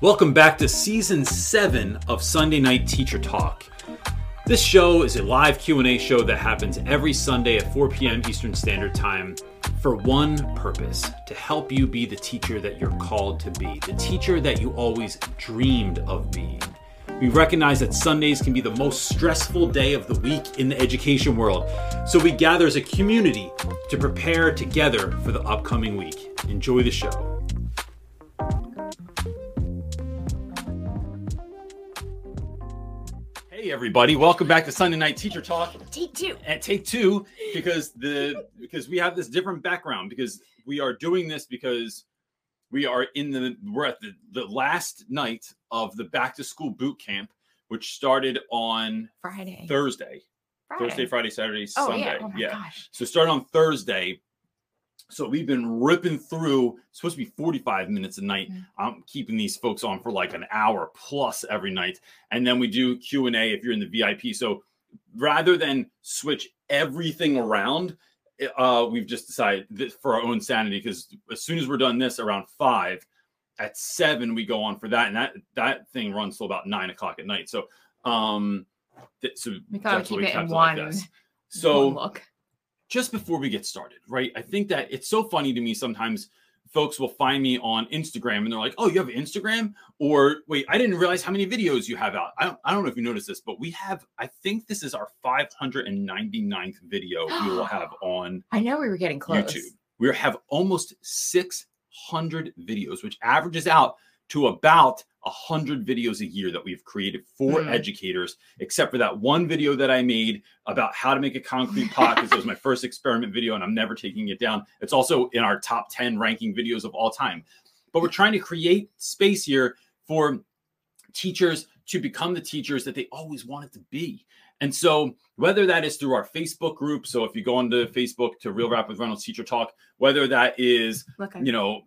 Welcome back to season 7 of Sunday Night Teacher Talk. This show is a live Q&A show that happens every Sunday at 4 p.m. Eastern Standard Time for one purpose, to help you be the teacher that you're called to be, the teacher that you always dreamed of being. We recognize that Sundays can be the most stressful day of the week in the education world, so we gather as a community to prepare together for the upcoming week. Enjoy the show. Everybody, welcome back to Sunday Night Teacher Talk. Take two. At take two, because the because we have this different background because we are doing this because we are in the we're at the, the last night of the back to school boot camp, which started on Friday. Thursday. Friday. Thursday, Friday, Saturday, Oh Sunday. yeah. Oh my gosh. So start on Thursday. So we've been ripping through. It's supposed to be 45 minutes a night. Mm. I'm keeping these folks on for like an hour plus every night, and then we do Q and A if you're in the VIP. So rather than switch everything around, uh, we've just decided for our own sanity because as soon as we're done this around five, at seven we go on for that, and that that thing runs till about nine o'clock at night. So um, th- so We gotta keep it in kept like one- So One look. Just before we get started, right? I think that it's so funny to me sometimes folks will find me on Instagram and they're like, "Oh, you have Instagram?" Or, "Wait, I didn't realize how many videos you have out." I don't, I don't know if you noticed this, but we have I think this is our 599th video we will have on I know we were getting close. YouTube. We have almost 600 videos, which averages out to about 100 videos a year that we've created for Hmm. educators, except for that one video that I made about how to make a concrete pot, because it was my first experiment video and I'm never taking it down. It's also in our top 10 ranking videos of all time. But we're trying to create space here for teachers to become the teachers that they always wanted to be. And so, whether that is through our Facebook group, so if you go onto Facebook to Real Rap with Reynolds Teacher Talk, whether that is, you know,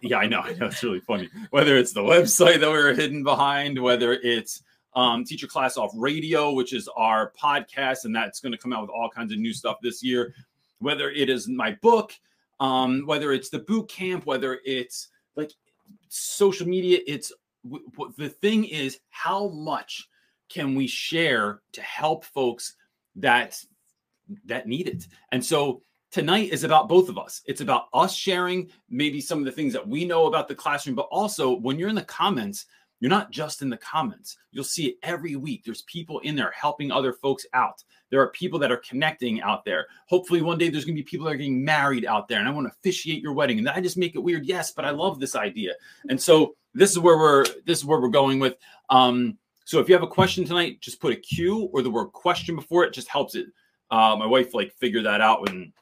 yeah, I know, I know, it's really funny. Whether it's the website that we are hidden behind, whether it's um, Teach Your Class Off Radio, which is our podcast, and that's going to come out with all kinds of new stuff this year, whether it is my book, um, whether it's the boot camp, whether it's like social media, it's w- w- the thing is how much can we share to help folks that that need it and so tonight is about both of us. It's about us sharing maybe some of the things that we know about the classroom but also when you're in the comments you're not just in the comments. You'll see it every week. There's people in there helping other folks out. There are people that are connecting out there. Hopefully one day there's going to be people that are getting married out there and i want to officiate your wedding. And i just make it weird yes but i love this idea. And so this is where we're this is where we're going with um so if you have a question tonight, just put a Q or the word question before it. Just helps it. Uh, my wife like figured that out when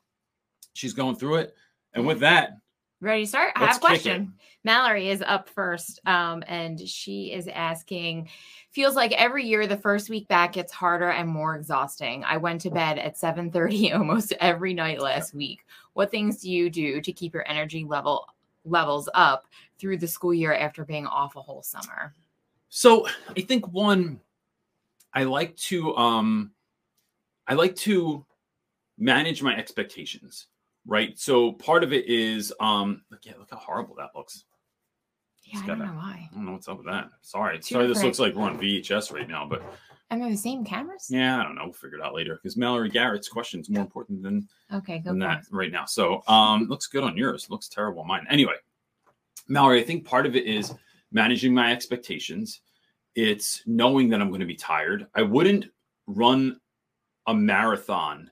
she's going through it. And with that, Ready to start? I have a question. Mallory is up first, um, and she is asking. Feels like every year the first week back gets harder and more exhausting. I went to bed at 7:30 almost every night last week. What things do you do to keep your energy level levels up through the school year after being off a whole summer? So I think one, I like to um, I like to manage my expectations, right? So part of it is um, look, yeah, look how horrible that looks. Yeah, It's I don't gotta- know why. I don't know what's up with that. Sorry, Two sorry. This looks like we're on VHS right now, but And they're the same cameras. yeah, I don't know. We'll figure it out later because Mallory Garrett's question is more important than Okay, go than that it. right now. So um looks good on yours. Looks terrible on mine. Anyway, Mallory, I think part of it is managing my expectations. It's knowing that I'm going to be tired. I wouldn't run a marathon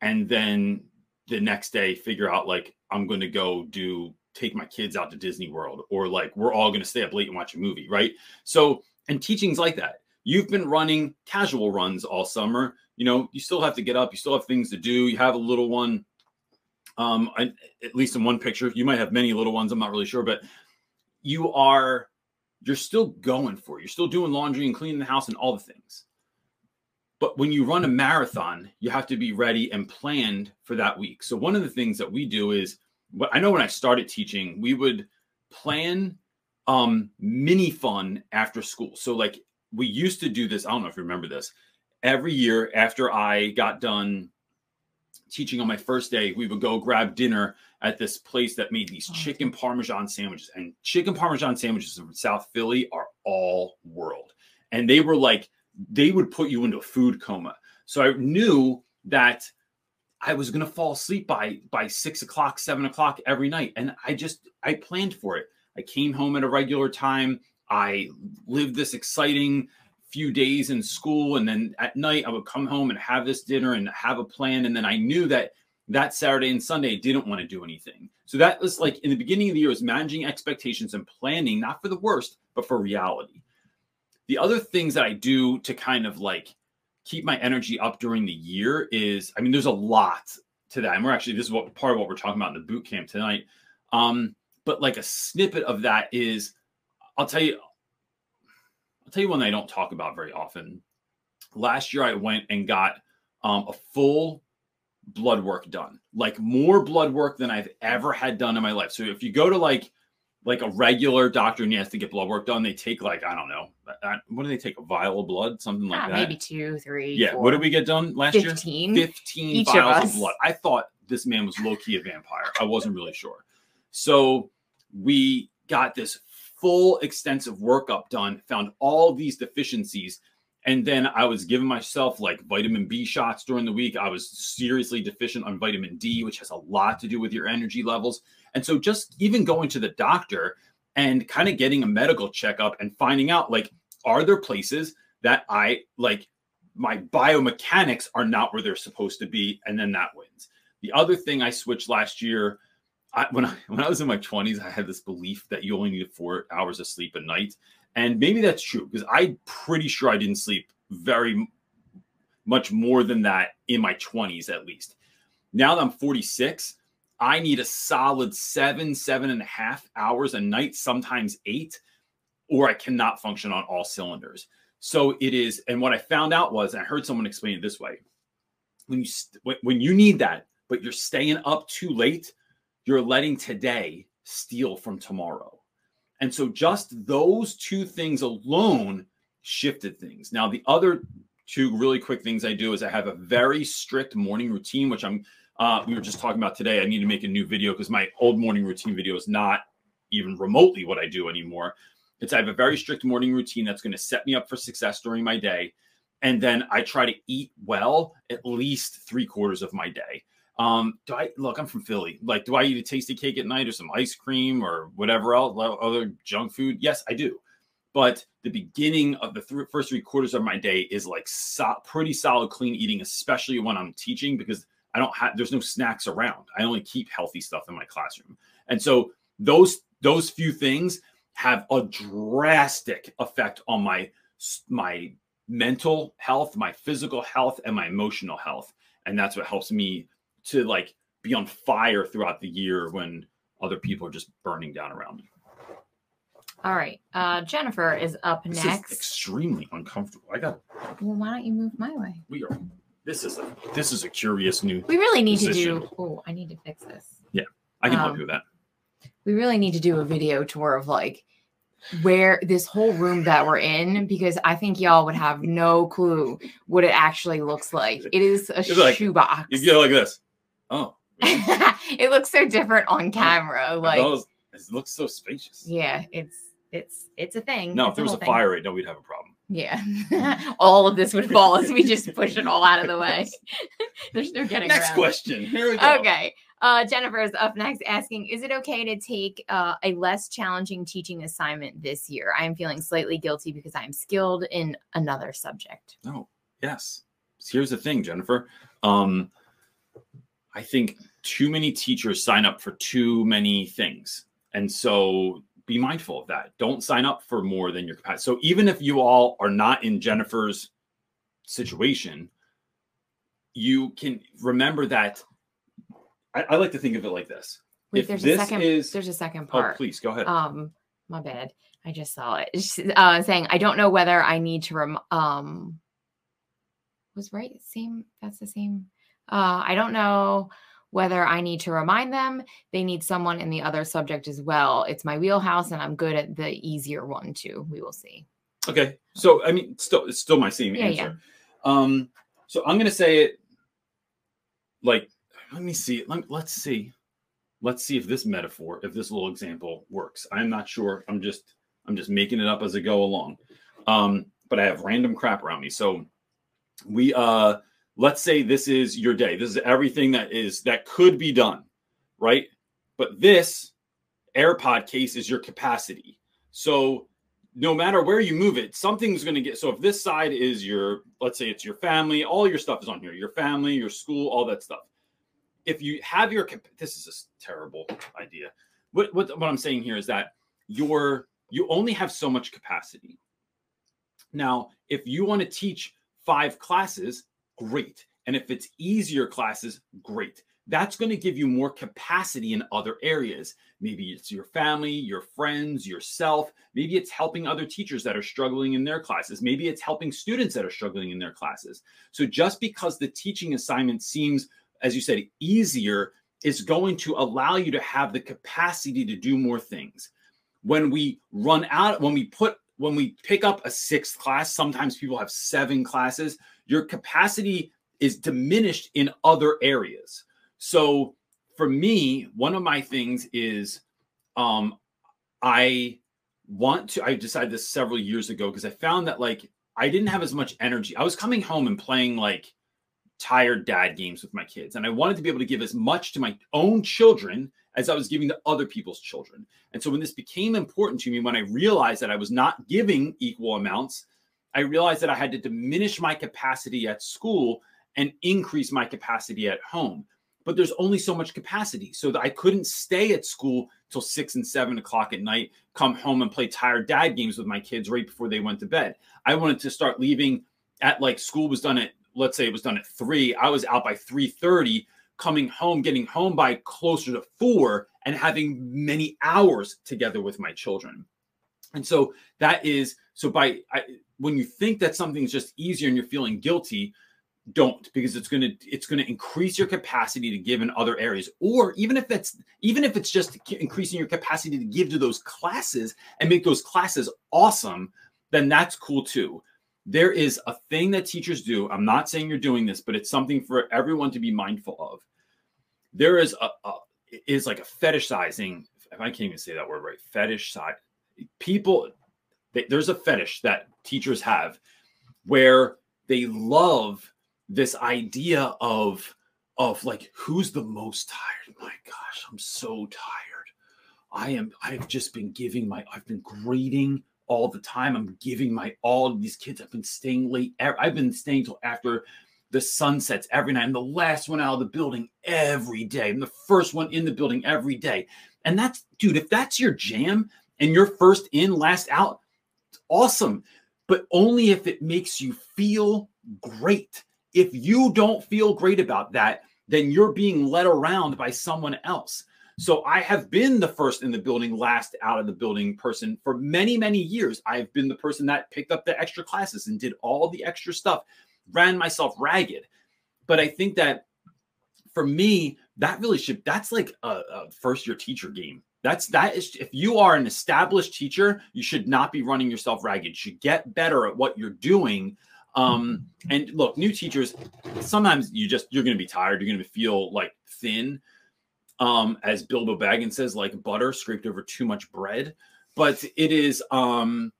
and then the next day figure out like I'm going to go do take my kids out to Disney World or like we're all going to stay up late and watch a movie, right? So and teaching's like that. You've been running casual runs all summer. You know, you still have to get up, you still have things to do. You have a little one um I, at least in one picture. You might have many little ones, I'm not really sure, but you are you're still going for it. You're still doing laundry and cleaning the house and all the things. But when you run a marathon, you have to be ready and planned for that week. So one of the things that we do is I know when I started teaching, we would plan um mini fun after school. So like we used to do this, I don't know if you remember this. Every year after I got done teaching on my first day, we would go grab dinner at this place that made these chicken parmesan sandwiches. And chicken parmesan sandwiches from South Philly are all world. And they were like, they would put you into a food coma. So I knew that I was gonna fall asleep by by six o'clock, seven o'clock every night. And I just I planned for it. I came home at a regular time. I lived this exciting few days in school and then at night I would come home and have this dinner and have a plan and then I knew that that Saturday and Sunday I didn't want to do anything. So that was like in the beginning of the year was managing expectations and planning not for the worst but for reality. The other things that I do to kind of like keep my energy up during the year is I mean there's a lot to that and we're actually this is what part of what we're talking about in the boot camp tonight. Um but like a snippet of that is I'll tell you I'll tell you one that I don't talk about very often. Last year, I went and got um, a full blood work done, like more blood work than I've ever had done in my life. So if you go to like like a regular doctor and you have to get blood work done, they take like I don't know, what do they take? A vial of blood, something like Ah, that. maybe two, three. Yeah. four, What did we get done last year? 15. 15 Each of vials of, us. blood. I thought this man was low key a vampire. I wasn't really sure. So we got this full extensive workup done, found all these deficiencies. And then I was giving myself like vitamin B shots during the week. I was seriously deficient on vitamin D, which has a lot to do with your energy levels. And so just even going to the doctor and kind of getting a medical checkup and finding out like, are there places that I like my biomechanics are not where they're supposed to be, and then that wins. The other thing I switched last year, I, when I when I was in my twenties, I had this belief that you only needed four hours of sleep a night, and maybe that's true because I'm pretty sure I didn't sleep very much more than that in my twenties at least. Now that I'm 46, I need a solid seven, seven and a half hours a night, sometimes eight, or I cannot function on all cylinders. So it is, and what I found out was, I heard someone explain it this way: when you st- when- you need that, but you're staying up too late, you're letting today steal from tomorrow. And so just those two things alone shifted things. Now the other two really quick things I do is I have a very strict morning routine, which I'm uh, we were just talking about today. I need to make a new video because my old morning routine video is not even remotely what I do anymore. It's I have a very strict morning routine that's going to set me up for success during my day. And then I try to eat well at least three quarters of my day. Um, do I look? I'm from Philly. Like, do I eat a Tastykake at night or some ice cream or whatever else, other junk food? Yes, I do. But the beginning of the th- first three quarters of my day is like so- pretty solid, clean eating, especially when I'm teaching because I don't have there's no snacks around. I only keep healthy stuff in my classroom, and so those those few things have a drastic effect on my my mental health, my physical health, and my emotional health, and that's what helps me to like be on fire throughout the year when other people are just burning down around me. All right. Uh, Jennifer is up This next. is extremely uncomfortable. I got well, why don't you move my way? we are. This is a this is a curious new. We really need to do. Oh, I need to fix this. Yeah, I can help Um, you with that. We really need to do a video tour of like where this whole room that we're in because I think y'all would have no clue what it actually looks like. It is a like- shoebox. You get like this. Oh, it looks so different on camera. Like, it looks so spacious. yeah, it's it's it's a thing. No, It's if there was a thing. fire rate, no, we'd have a problem. Yeah. all of this would fall as we just push it all out of the way. There's no getting Next around question. Here we go. Okay. Uh, Jennifer is up next asking Is it okay to take uh, a less challenging teaching assignment this year? I am feeling slightly guilty because I am skilled in another subject. No. Yes. Here's the thing, Jennifer. Um, I think too many teachers sign up for too many things. And so be mindful of that. Don't sign up for more than your capacity. So even if you all are not in Jennifer's situation, you can remember that. I, I like to think of it like this. Wait, If there's this a second. is- there's a second Oh, part. please go ahead. Um, my bad. I just saw it. Uh, saying I don't know whether I need to rem- um was right. Same. That's the same. Uh, I don't know whether I need to remind them. They need someone in the other subject as well. It's my wheelhouse, and I'm good at the easier one too. We will see. Okay. So I mean, still, it's still my same Yeah, yeah. answer. Um, so I'm gonna say it like let me see. Let, let's see. Let's see if this metaphor, if this little example works. I'm not sure. I'm just I'm just making it up as I go along. Um, but I have random crap around me. So we uh let's say this is your day. This is everything that is that could be done, right? But this AirPod case is your capacity. So no matter where you move it, something's going to get. So if this side is your, let's say it's your family, all your stuff is on here, your family, your school, all that stuff. If you have your, this is a terrible idea. What, what, what I'm saying here is that your, you only have so much capacity. Now, if you want to teach five classes, great. And if it's easier classes, great that's going to give you more capacity in other areas. Maybe it's your family, your friends, yourself. Maybe it's helping other teachers that are struggling in their classes. Maybe it's helping students that are struggling in their classes. So just because the teaching assignment seems, as you said, easier, is going to allow you to have the capacity to do more things. When we run out, when we put when we pick up a sixth class, sometimes people have seven classes, your capacity is diminished in other areas. So for me, one of my things is um I want to I decided this several years ago because I found that like I didn't have as much energy. I was coming home and playing like tired dad games with my kids and I wanted to be able to give as much to my own children as I was giving to other people's children. And so when this became important to me when I realized that I was not giving equal amounts, I realized that I had to diminish my capacity at school and increase my capacity at home but there's only so much capacity. So that I couldn't stay at school till six and seven o'clock at night, come home and play tired dad games with my kids right before they went to bed. I wanted to start leaving at like school was done at let's say it was done at three. I was out by three thirty, coming home, getting home by closer to four, and having many hours together with my children. And so that is so by I, when you think that something's just easier and you're feeling guilty, don't because it's going to it's going to increase your capacity to give in other areas. Or even if it's even if it's just increasing your capacity to give to those classes and make those classes awesome then that's cool too. There is a thing that teachers do i'm not saying you're doing this but it's something for everyone to be mindful of. There is a, a is like a fetishizing if i can't even say that word right fetish people there's a fetish that teachers have where they love this idea of of like who's the most tired? My gosh i'm so tired. I am i've just been giving my i've been grading all the time. I'm giving my all these kids i've been staying late i've been staying till after the sun sets every night. I'm the last one out of the building every day. I'm the first one in the building every day. And that's dude if that's your jam and you're first in last out awesome but only if it makes you feel great if you don't feel great about that, then you're being led around by someone else. So I have been the first in the building, last out of the building person for many, many years. I've been the person that picked up the extra classes and did all the extra stuff, ran myself ragged. But I think that for me, that really should, that's like a, a first year teacher game. That's that is if you are an established teacher, you should not be running yourself ragged. You should get better at what you're doing um, and look, new teachers, sometimes you just you're gonna be tired, you're gonna feel like thin. Um, as Bilbo Baggins says, like butter scraped over too much bread. But it is um,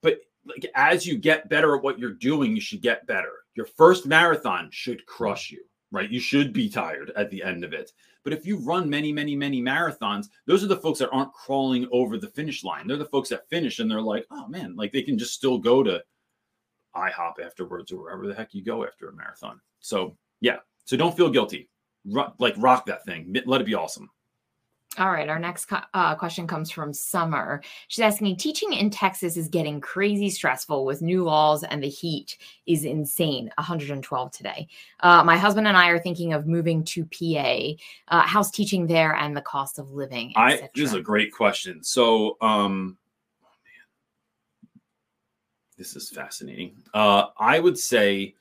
but like as you get better at what you're doing, you should get better. Your first marathon should crush you, right? You should be tired at the end of it. But if you run many, many, many marathons, those are the folks that aren't crawling over the finish line. They're the folks that finish and they're like, oh man, like they can just still go to IHOP afterwards or wherever the heck you go after a marathon. So yeah, so don't feel guilty. like rock that thing. Let it be awesome. All right. Our next co- uh, question comes from Summer. She's asking Teaching in Texas is getting crazy stressful with new laws, and the heat is insane 112 today. Uh, my husband and I are thinking of moving to PA. Uh, how's teaching there and the cost of living? I, this is a great question. So, um, this is fascinating. Uh, I would say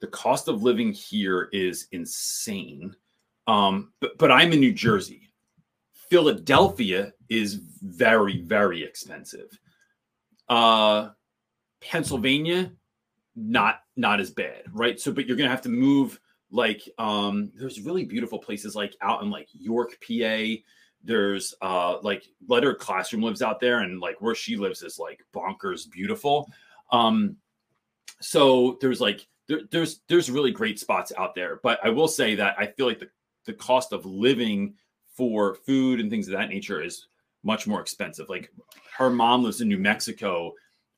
the cost of living here is insane. Um, but, but I'm in New Jersey. Philadelphia is very, very expensive. Uh, Pennsylvania, not not as bad, right? So, but you're gonna have to move like um there's really beautiful places like out in like York, PA. There's uh like Letter Classroom lives out there, and like where she lives is like bonkers beautiful. Um so there's like there, there's there's really great spots out there. But I will say that I feel like the the cost of living for food and things of that nature is much more expensive. Like her mom lives in New Mexico.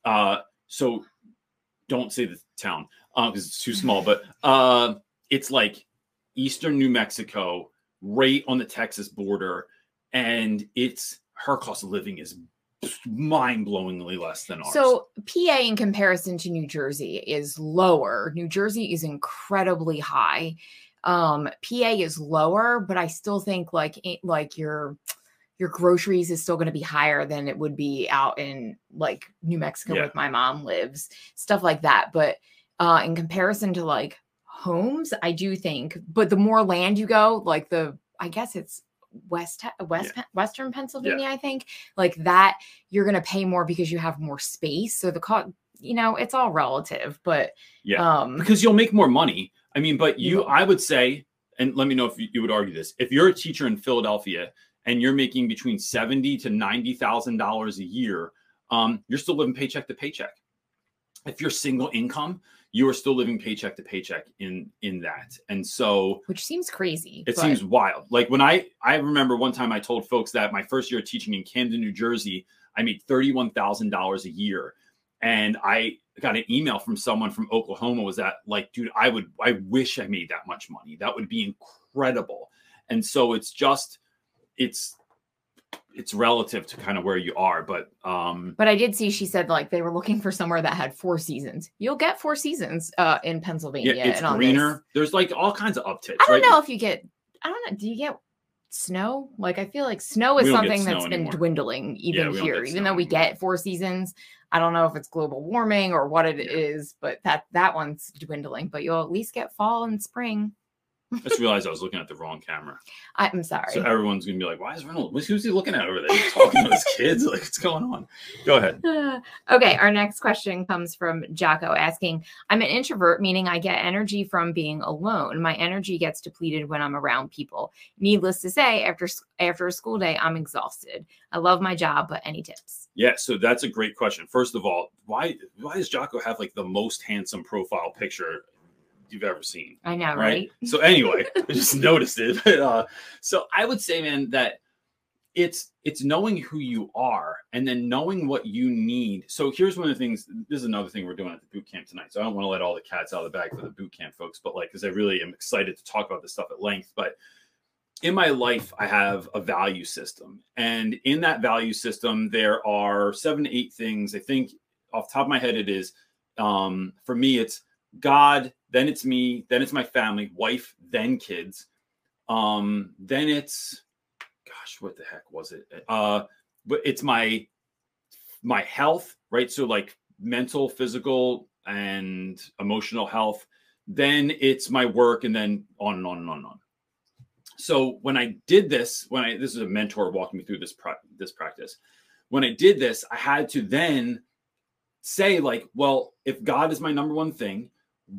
Uh so don't say the town because uh, it's too small, but uh it's like eastern New Mexico, right on the Texas border, and it's her cost of living is mind-blowingly less than ours. So PA in comparison to New Jersey is lower. New Jersey is incredibly high. Um, PA is lower, but I still think like like your your groceries is still going to be higher than it would be out in like New Mexico yeah. with my mom lives, stuff like that. But uh in comparison to like homes, I do think, but the more land you go, like the I guess it's west west yeah. western Pennsylvania, yeah. I think, like that you're going to pay more because you have more space. So the cost, you know, it's all relative, but yeah, um because you'll make more money. I mean, but you, I would say, and let me know if you, you would argue this. If you're a teacher in Philadelphia and you're making between seventy to ninety thousand dollars a year, um, you're still living paycheck to paycheck. If you're single income, you are still living paycheck to paycheck in in that and so which seems crazy it but... seems wild like when i i remember one time i told folks that my first year teaching in camden new jersey i made $31000 a year and i got an email from someone from oklahoma was that like dude i would i wish i made that much money. That would be incredible. And so it's just it's it's relative to kind of where you are but um but i did see she said like they were looking for somewhere that had four seasons. You'll get four seasons uh in pennsylvania yeah, it's greener. There's like all kinds of upticks i don't right? know if you get i don't know. Do you get snow like i feel like snow is something snow that's anymore. been dwindling even yeah, here even though we anymore. get four seasons i don't know if it's global warming or what it yeah. is, but that that one's dwindling but you'll at least get fall and spring I just realized I was looking at the wrong camera. I'm sorry. So everyone's gonna be like, "Why is Reynolds? Who's he looking at over there? He's talking to his kids. Like, what's going on?" Go ahead. Uh, okay, our next question comes from Jocko asking, "I'm an introvert, meaning I get energy from being alone. My energy gets depleted when I'm around people. Needless to say, after after a school day, I'm exhausted. I love my job, but any tips?" Yeah, so that's a great question. First of all, why why does Jocko have like the most handsome profile picture you've ever seen. I know, right? right? So anyway, I just noticed it. But, uh, so I would say, man, that it's it's knowing who you are and then knowing what you need. So here's one of the things. This is another thing we're doing at the boot camp tonight. So I don't want to let all the cats out of the bag for the boot camp folks, but like because I really am excited to talk about this stuff at length. But in my life, I have a value system, and in that value system, there are seven to eight things. I think off top of my head, it is um, for me, it's God, then it's me, then it's my family, wife, then kids. Um, then it's gosh, what the heck was it? Uh, but it's my my health, right? So like mental, physical, and emotional health. Then it's my work, and then on and on and on and on. So when I did this, when I this is a mentor walking me through this this practice. When I did this, I had to then say like, well, if God is my number one thing,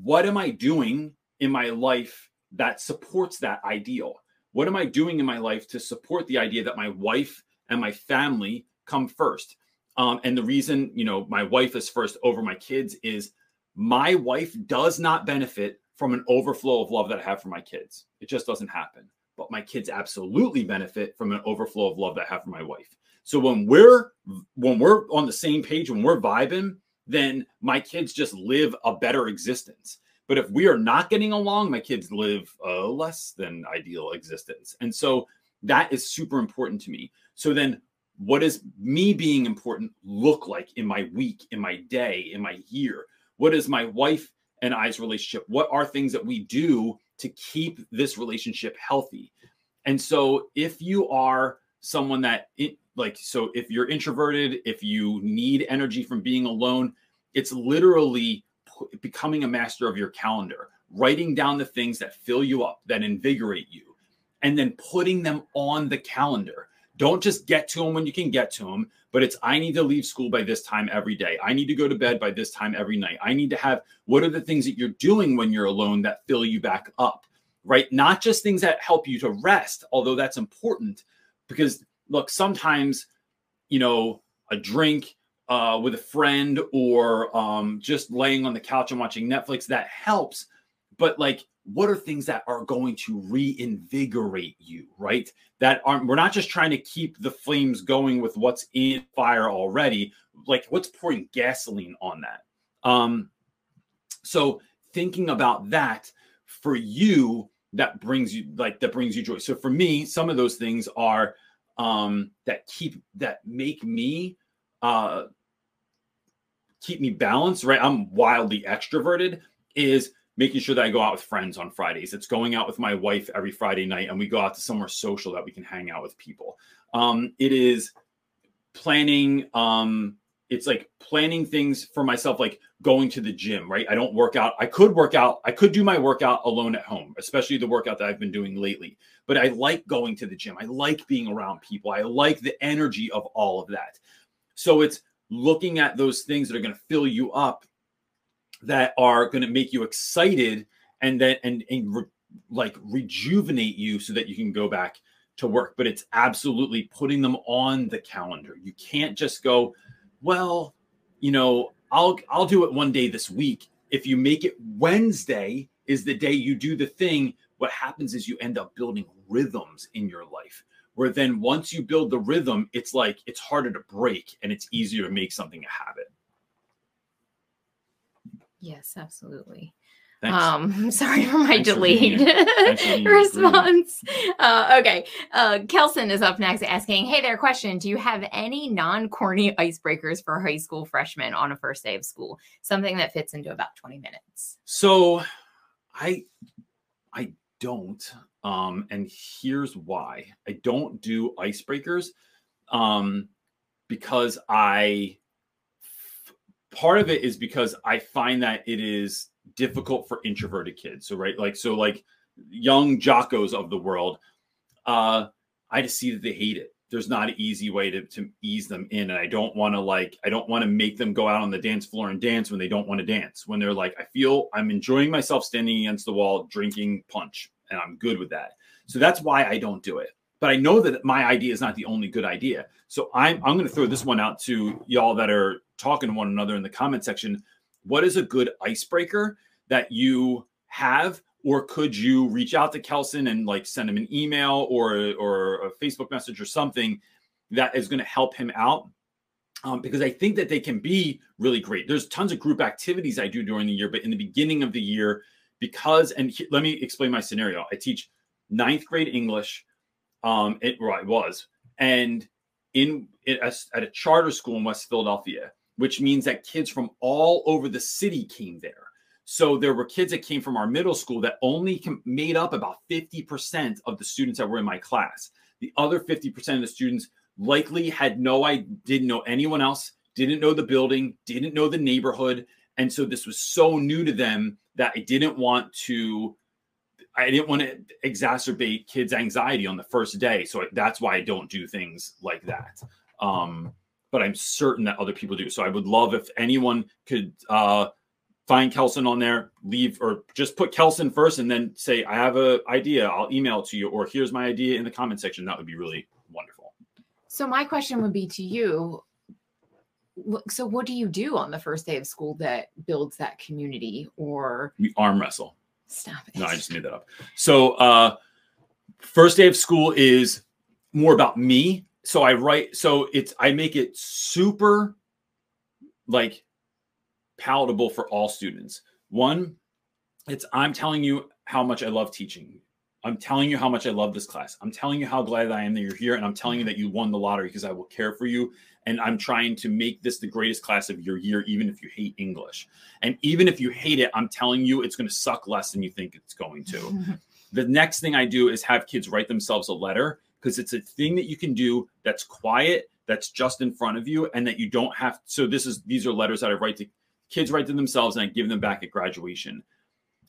what am I doing in my life that supports that ideal? What am I doing in my life to support the idea that my wife and my family come first? Um, and the reason, you know, my wife is first over my kids is my wife does not benefit from an overflow of love that I have for my kids. It just doesn't happen. But my kids absolutely benefit from an overflow of love that I have for my wife. So when we're when we're on the same page, when we're vibing, then my kids just live a better existence. But if we are not getting along, my kids live a less than ideal existence. And so that is super important to me. So then what does me being important look like in my week, in my day, in my year? What is my wife and I's relationship? What are things that we do to keep this relationship healthy? And so if you are someone that it, like so if you're introverted if you need energy from being alone it's literally becoming a master of your calendar writing down the things that fill you up that invigorate you and then putting them on the calendar. Don't just get to them when you can get to them but it's i need to leave school by this time every day. I need to go to bed by this time every night. I need to have what are the things that you're doing when you're alone that fill you back up? Right? Not just things that help you to rest, although that's important because look, sometimes, you know, a drink uh, with a friend or um, just laying on the couch and watching Netflix, that helps. But like, what are things that are going to reinvigorate you, right? That aren't, we're not just trying to keep the flames going with what's in fire already. Like, what's pouring gasoline on that? Um, so, thinking about that for you, that brings you like that brings you joy. So, for me, some of those things are um, that keep that make me uh, keep me balanced. Right, I'm wildly extroverted. Is making sure that I go out with friends on Fridays. It's going out with my wife every Friday night and we go out to somewhere social that we can hang out with people. Um, it is planning um it's like planning things for myself like going to the gym right i don't work out i could work out i could do my workout alone at home especially the workout that i've been doing lately but i like going to the gym i like being around people i like the energy of all of that so it's looking at those things that are going to fill you up that are going to make you excited and then and, and re, like rejuvenate you so that you can go back to work. But it's absolutely putting them on the calendar. You can't just go well you know i'll i'll do it one day this week. If you make it wednesday is the day you do the thing what happens is you end up building rhythms in your life where then once you build the rhythm it's like it's harder to break and it's easier to make something a habit Yes, absolutely. Thanks. Um, sorry for my Thanks delayed being response. Uh, okay. Uh, Kelson is up next asking, Hey there, question. Do you have any non corny icebreakers for high school freshmen on a first day of school? Something that fits into about 20 minutes. So I I don't. Um, and here's why. I don't do icebreakers um because I part of it is because I find that it is difficult for introverted kids. So right, like so like young jockos of the world, uh, I just see that they hate it. There's not an easy way to, to ease them in. And I don't want to like, I don't want to make them go out on the dance floor and dance when they don't want to dance. When they're like, I feel I'm enjoying myself standing against the wall, drinking punch, and I'm good with that. So that's why I don't do it. But I know that my idea is not the only good idea. So I'm I'm going to throw this one out to y'all that are talking to one another in the comment section. What is a good icebreaker that you have, or could you reach out to Kelson and like send him an email or or a Facebook message or something that is going to help him out? Um, because I think that they can be really great. There's tons of group activities I do during the year, but in the beginning of the year, because and he, let me explain my scenario. I teach ninth grade English. Um, it, well, it was, and in at a charter school in West Philadelphia, which means that kids from all over the city came there. So there were kids that came from our middle school that only made up about 50% of the students that were in my class. The other 50% of the students likely had no I didn't know anyone else, didn't know the building, didn't know the neighborhood, and so this was so new to them that I didn't want to I didn't want to exacerbate kids' anxiety on the first day. So that's why I don't do things like that. Um, but I'm certain that other people do. So I would love if anyone could uh, find Kelson on there, leave or just put Kelson first, and then say, "I have an idea. I'll email to you," or "Here's my idea" in the comment section. That would be really wonderful. So my question would be to you. So what do you do on the first day of school that builds that community? Or we arm wrestle. Stop it. No, I just made that up. So uh, first day of school is more about me so I write so it's I make it super like palatable for all students. One, it's I'm telling you how much I love teaching. I'm telling you how much I love this class. I'm telling you how glad I am that you're here and I'm telling you that you won the lottery because I will care for you and I'm trying to make this the greatest class of your year even if you hate English. And even if you hate it, I'm telling you it's going to suck less than you think it's going to. the next thing I do is have kids write themselves a letter because it's a thing that you can do that's quiet, that's just in front of you, and that you don't have. So this is these are letters that I write to kids write to themselves, and I give them back at graduation.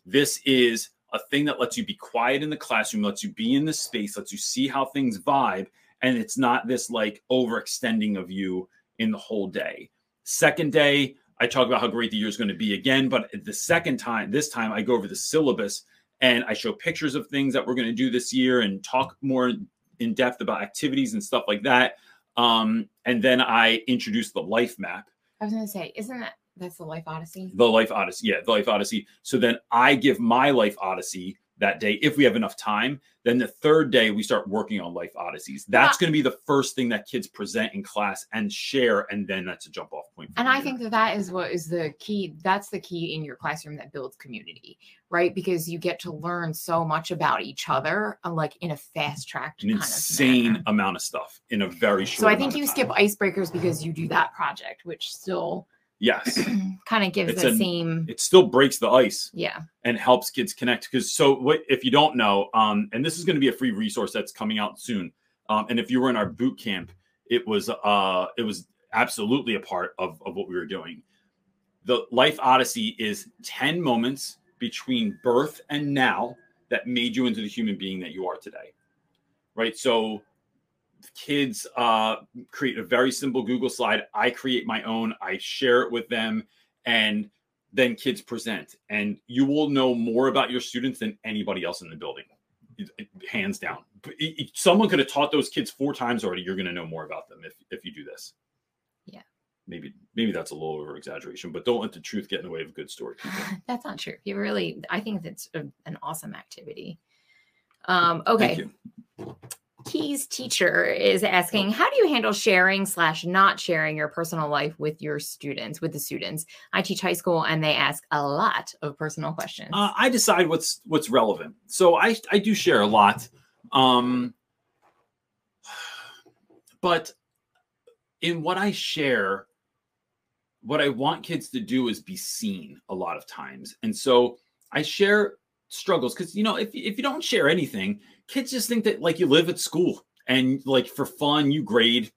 This is a thing that lets you be quiet in the classroom, lets you be in the space, lets you see how things vibe, and it's not this like overextending of you in the whole day. Second day, I talk about how great the year is going to be again, but the second time, this time I go over the syllabus and I show pictures of things that we're going to do this year and talk more in depth about activities and stuff like that. Um, and then I introduce the life map. I was going to say, isn't that that's the life odyssey? The life odyssey, yeah, the life odyssey. So then I give my life odyssey that day if we have enough time. Then the third day we start working on life odysseys. That's going to be the first thing that kids present in class and share, and then that's a jump off point. And I think that that is what is the key. That's the key in your classroom that builds community, right? Because you get to learn so much about each other, uh, like in a fast tracked, an insane of amount of stuff in a very short. So I think you skip icebreakers because you do that project, which still Yes. kind of gives It's the a- same. It still breaks the ice Yeah. and helps kids connect. Because so what if you don't know, um, and this is going to be a free resource that's coming out soon. Um, and if you were in our boot camp, it was uh it was absolutely a part of, of what we were doing. The life odyssey is 10 moments between birth and now that made you into the human being that you are today. Right. So kids uh, create a very simple Google slide. I create my own, I share it with them, and then kids present. And you will know more about your students than anybody else in the building, hands down. But it- it- Someone could have taught those kids four times already. You're going to know more about them if, if you do this. Yeah. Maybe maybe that's a little over exaggeration, but don't let the truth get in the way of a good story. That's not true. You really, I think that's an awesome activity. Um, okay. Key's teacher is asking, how do you handle sharing slash not sharing your personal life with your students, with the students? I teach high school and they ask a lot of personal questions. Uh, I decide what's what's relevant. So I I do share a lot, um, but in what I share, what I want kids to do is be seen a lot of times, and so I share struggles because you know if if you don't share anything, kids just think that like you live at school and like for fun you grade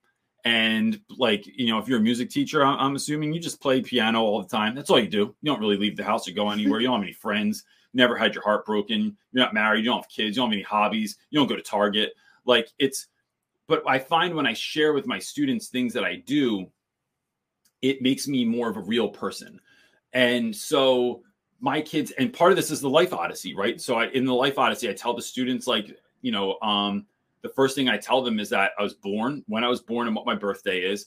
and like you know if you're a music teacher I- i'm assuming you just play piano all the time. That's all you do. You don't really leave the house or go anywhere. You don't have any friends. Never had your heart broken. You're not married. You don't have kids. You don't have any hobbies. You don't go to target. Like it's but i find when i share with my students things that i do it makes me more of a real person. And so my kids and part of this is the life odyssey right? So I, in the life odyssey i tell the students like you know um the first thing i tell them is that i was born when i was born and what my birthday is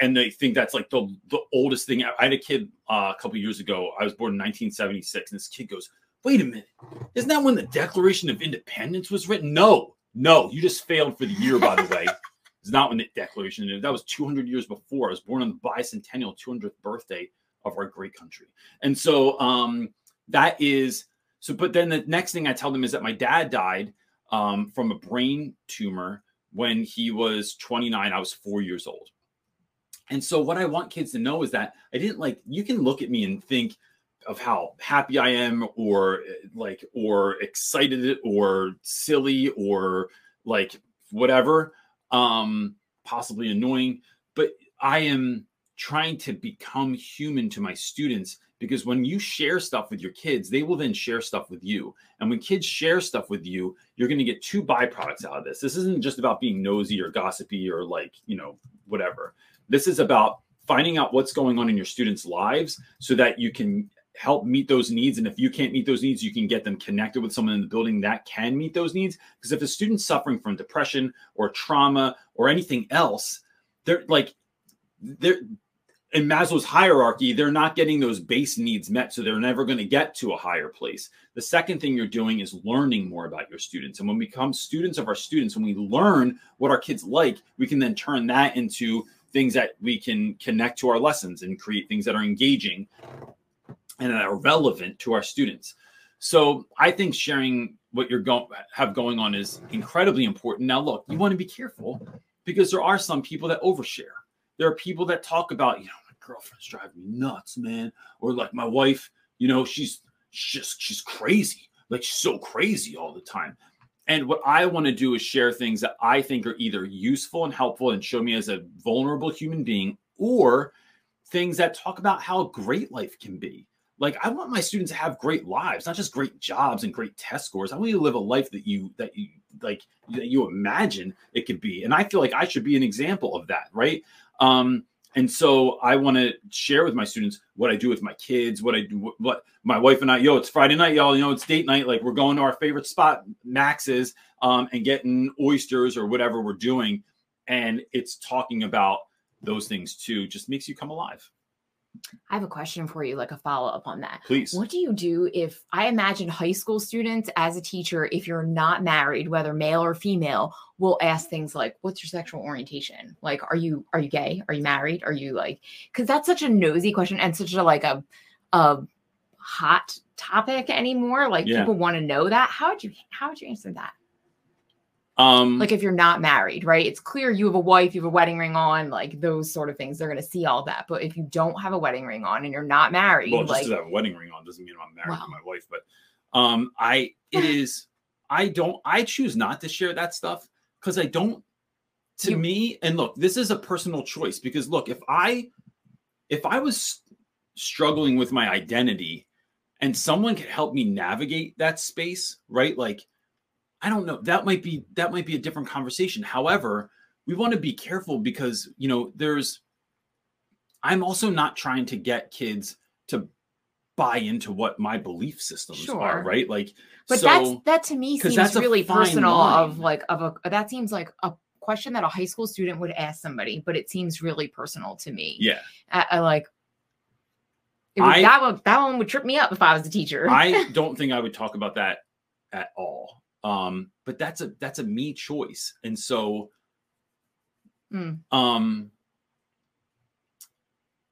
and they think that's like the the oldest thing. I had a kid uh, a couple years ago. I was born in 1976 and this kid goes wait a minute. Isn't that when the declaration of independence was written? No no you just failed for the year by the way. It's not when the declaration that was 200 years before. I was born on the bicentennial 200th birthday of our great country. And so um that is so but then the next thing i tell them is that my dad died um, from a brain tumor when he was 29 i was four years old. And so what i want kids to know is that i didn't like you can look at me and think of how happy i am or uh, like or excited or silly or like whatever um possibly annoying but i am trying to become human to my students because when you share stuff with your kids they will then share stuff with you. And when kids share stuff with you you're going to get two byproducts out of this. This isn't just about being nosy or gossipy or like you know whatever. This is about finding out what's going on in your students lives so that you can help meet those needs. And if you can't meet those needs you can get them connected with someone in the building that can meet those needs. Because if a student's suffering from depression or trauma or anything else they're like they're in Maslow's hierarchy, they're not getting those base needs met. So they're never going to get to a higher place. The second thing you're doing is learning more about your students. And when we become students of our students, when we learn what our kids like, we can then turn that into things that we can connect to our lessons and create things that are engaging and that are relevant to our students. So I think sharing what you're going have going on is incredibly important. Now, look, you want to be careful because there are some people that overshare. There are people that talk about, you know, girlfriend's driving me nuts, man, or like my wife, you know, she's just she's crazy, like she's so crazy all the time. And what I want to do is share things that I think are either useful and helpful and show me as a vulnerable human being, or things that talk about how great life can be. Like I want my students to have great lives, not just great jobs and great test scores. I want you to live a life that you that you like that you imagine it could be. And I feel like I should be an example of that, right? Um, and so I want to share with my students what I do with my kids, what I do, what my wife and I. Yo, it's Friday night, y'all. You know, it's date night. Like we're going to our favorite spot, Max's, um, and getting oysters or whatever we're doing, and it's talking about those things too. Just makes you come alive. I have a question for you, like a follow up on that. Please. What do you do if I imagine high school students as a teacher, if you're not married, whether male or female, will ask things like, What's your sexual orientation? Like, are you are you gay? Are you married? Are you like because that's such a nosy question and such a like a a hot topic anymore. Like Yeah. people want to know that. How would you how would you answer that? Um, Like if you're not married, right? It's clear you have a wife, you have a wedding ring on, like those sort of things. They're gonna see all that. But if you don't have a wedding ring on and you're not married, well, just like I have a wedding ring on doesn't mean I'm married Wow. to my wife. But um, I it is I don't I choose not to share that stuff because I don't. To You- me, and look, this is a personal choice because look, if I if I was struggling with my identity and someone could help me navigate that space, right? Like I don't know, that might be that might be a different conversation. However, we want to be careful because you know there's I'm also not trying to get kids to buy into what my belief systems are, Sure. right? Like, But so, that's that to me seems that's really personal of like of a that seems like a question that a high school student would ask somebody, but it seems really personal to me. yeah, I, I like it would, I- that one that one would trip me up if I was a teacher. I don't think I would talk about that at all. Um, but that's a that's a me choice, and so, Mm. um,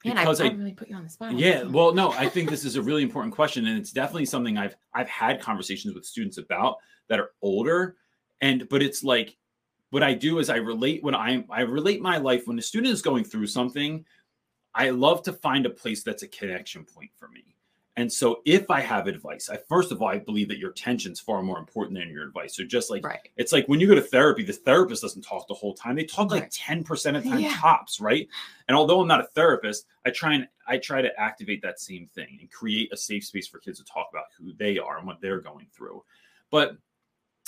Man, I because I probably put you on the spot. Yeah, well, no, I think this is a really important question, and it's definitely something I've I've had conversations with students about that are older, and but it's like what I do is I relate when I I relate my life when a student is going through something. I love to find a place that's a connection point for me. And so if I have advice, I first of all I believe that your attention is far more important than your advice. So just like right. it's like when you go to therapy, the therapist doesn't talk the whole time. They talk like Right. 10% of the time Yeah. tops, right? And although I'm not a therapist, I try and I try to activate that same thing and create a safe space for kids to talk about who they are and what they're going through. But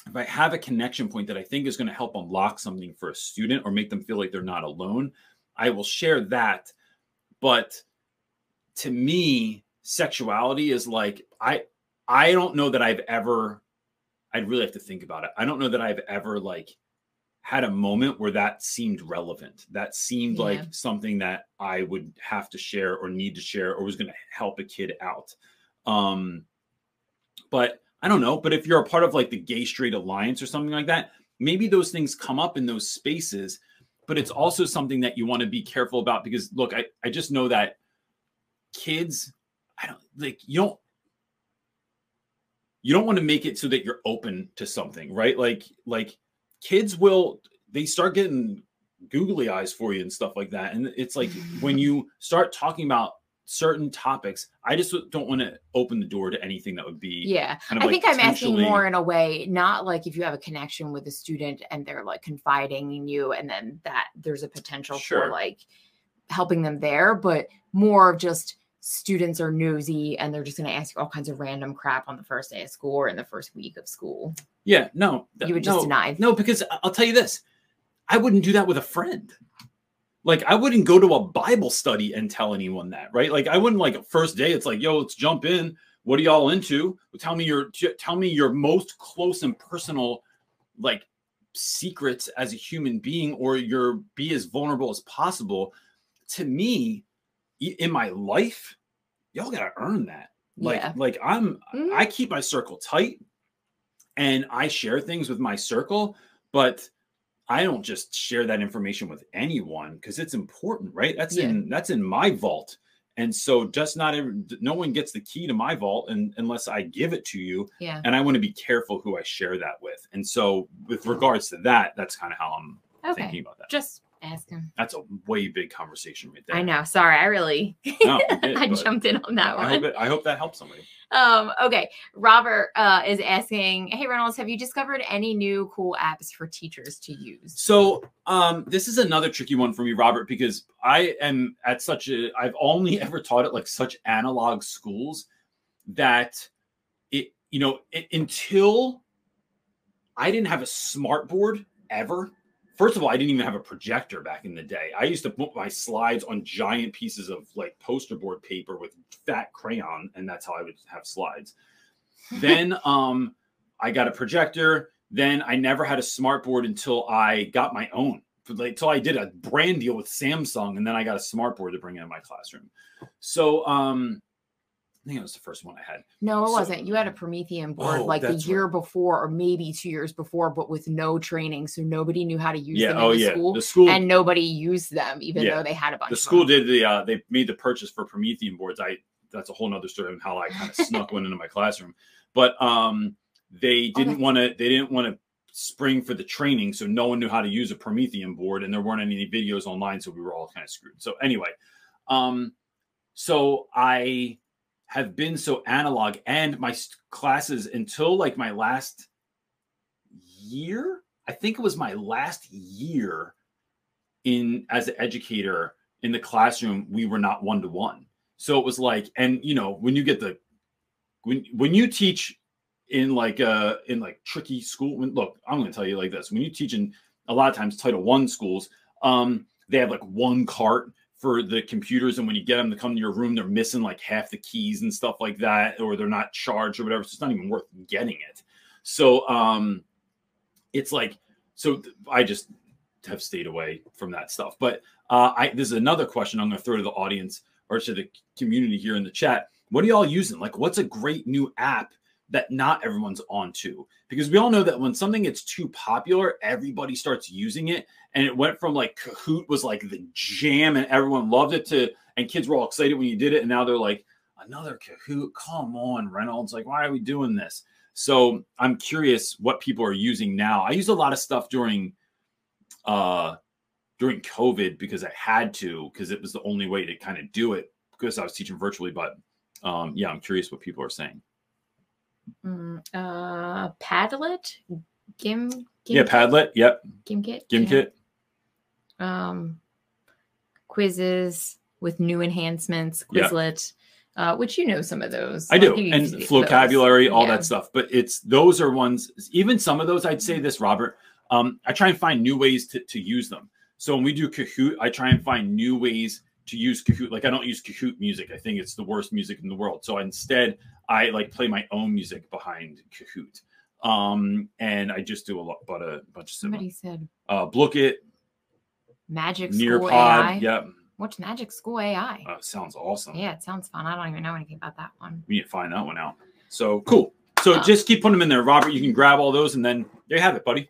if I have a connection point that I think is going to help unlock something for a student or make them feel like they're not alone, I will share that. But to me, sexuality is like I I don't know that I've ever I'd really have to think about it. I don't know that I've ever like had a moment where that seemed relevant. That seemed Yeah. like something that I would have to share or need to share or was going to help a kid out. Um but I don't know, but if you're a part of like the gay straight alliance or something like that, maybe those things come up in those spaces, but it's also something that you want to be careful about because look, I I just know that kids I don't like you don't you don't want to make it so that you're open to something, right? Like like kids will they start getting googly eyes for you and stuff like that. And it's like when you start talking about certain topics, I just don't want to open the door to anything that would be Yeah. kind of I like think I'm asking more in a way, not like if you have a connection with a student and they're like confiding in you, and then that there's a potential Sure. for like helping them there, but more of just students are nosy and they're just going to ask you all kinds of random crap on the first day of school or in the first week of school. Yeah, no. You would just no, deny. No, because I'll tell you this. I wouldn't do that with a friend. Like I wouldn't go to a Bible study and tell anyone that, right? Like I wouldn't like first day it's like, "Yo, let's jump in. What are y'all into? Tell me your tell me your most close and personal like secrets as a human being or your be as vulnerable as possible." To me, in my life, y'all got to earn that. Like Yeah. like I'm Mhm. I keep my circle tight and I share things with my circle, but I don't just share that information with anyone because it's important, right? That's Yeah. in that's in my vault. And so just not every, no one gets the key to my vault and, unless I give it to you. Yeah. And I want to be careful who I share that with. And so with regards to that, that's kind of how I'm Okay. thinking about that. Just ask him. That's a way big conversation right there. I know. Sorry. I really, No, did, I jumped in on that I hope, one. it, I hope that helps somebody. Um, okay. Robert uh, is asking, Hey, Reynolds, have you discovered any new cool apps for teachers to use? So um, this is another tricky one for me, Robert, because I am at such a I've only ever taught at like such analog schools that it you know it, until I didn't have a smart board ever first of all, I didn't even have a projector back in the day. I used to put my slides on giant pieces of like poster board paper with fat crayon, and that's how I would have slides. then um, I got a projector. Then I never had a smart board until I got my own. Like, until I did a brand deal with Samsung, and then I got a smart board to bring in my classroom. So um, I think it was the first one I had. No, it So- wasn't. You had a Promethean board Oh, like the year before, or maybe two years before, but with no training, so nobody knew how to use Yeah. them in Oh the yeah. school, The school. and nobody used them, even Yeah. though they had a bunch. the of school them. did the uh they made the purchase for promethean boards i that's a whole nother story of how i kind of snuck one into my classroom but um they didn't that's- want to they didn't want to spring for the training so no one knew how to use a promethean board and there weren't any videos online so we were all kind of screwed so anyway um so i have been so analog and my classes until like my last year i think it was my last year in as an educator in the classroom we were not one to one so it was like and you know when you get the when when you teach in like uh in like tricky school when, look i'm going to tell you like this when you teach in a lot of times title one schools um they have like one cart for the computers and when you get them to come to your room they're missing like half the keys and stuff like that or they're not charged or whatever so it's not even worth getting it. So um it's like so i just have stayed away from that stuff. But uh i this is another question i'm going to throw to the audience or to the community here in the chat. What are y'all using? Like what's a great new app that not everyone's onto because we all know that when something gets too popular everybody starts using it. And it went from like kahoot was like the jam and everyone loved it to and kids were all excited when you did it. And now they're like another kahoot? Come on reynolds. Like why are we doing this? So i'm curious what people are using now. I used a lot of stuff during uh during covid because i had to because it was the only way to kind of do it. Because i was teaching virtually but um yeah i'm curious what people are saying Mm, uh, Padlet, Gim, Gim yeah padlet yep Gimkit, gimkit um, quizzes with new enhancements, Yeah. Quizlet, uh, which you know some of those. I do, and those. vocabulary, all Yeah. that stuff. But it's those are ones. Even some of those, I'd say this, Robert. Um, I try and find new ways to to use them. So when we do Kahoot, I try and find new ways to use Kahoot. Like I don't use Kahoot music. I think it's the worst music in the world. So instead, I like play my own music behind Kahoot. Um, and I just do a lot, but a bunch of similar. Somebody said Uh, Blooket, Magic School Nearpod. AI. Yep, What's Magic School AI? uh, sounds awesome. yeah, it sounds fun. I don't even know anything about that one. we need to find that one out. So cool. So just keep putting them in there, Robert. You can grab all those, and then there you have it, buddy.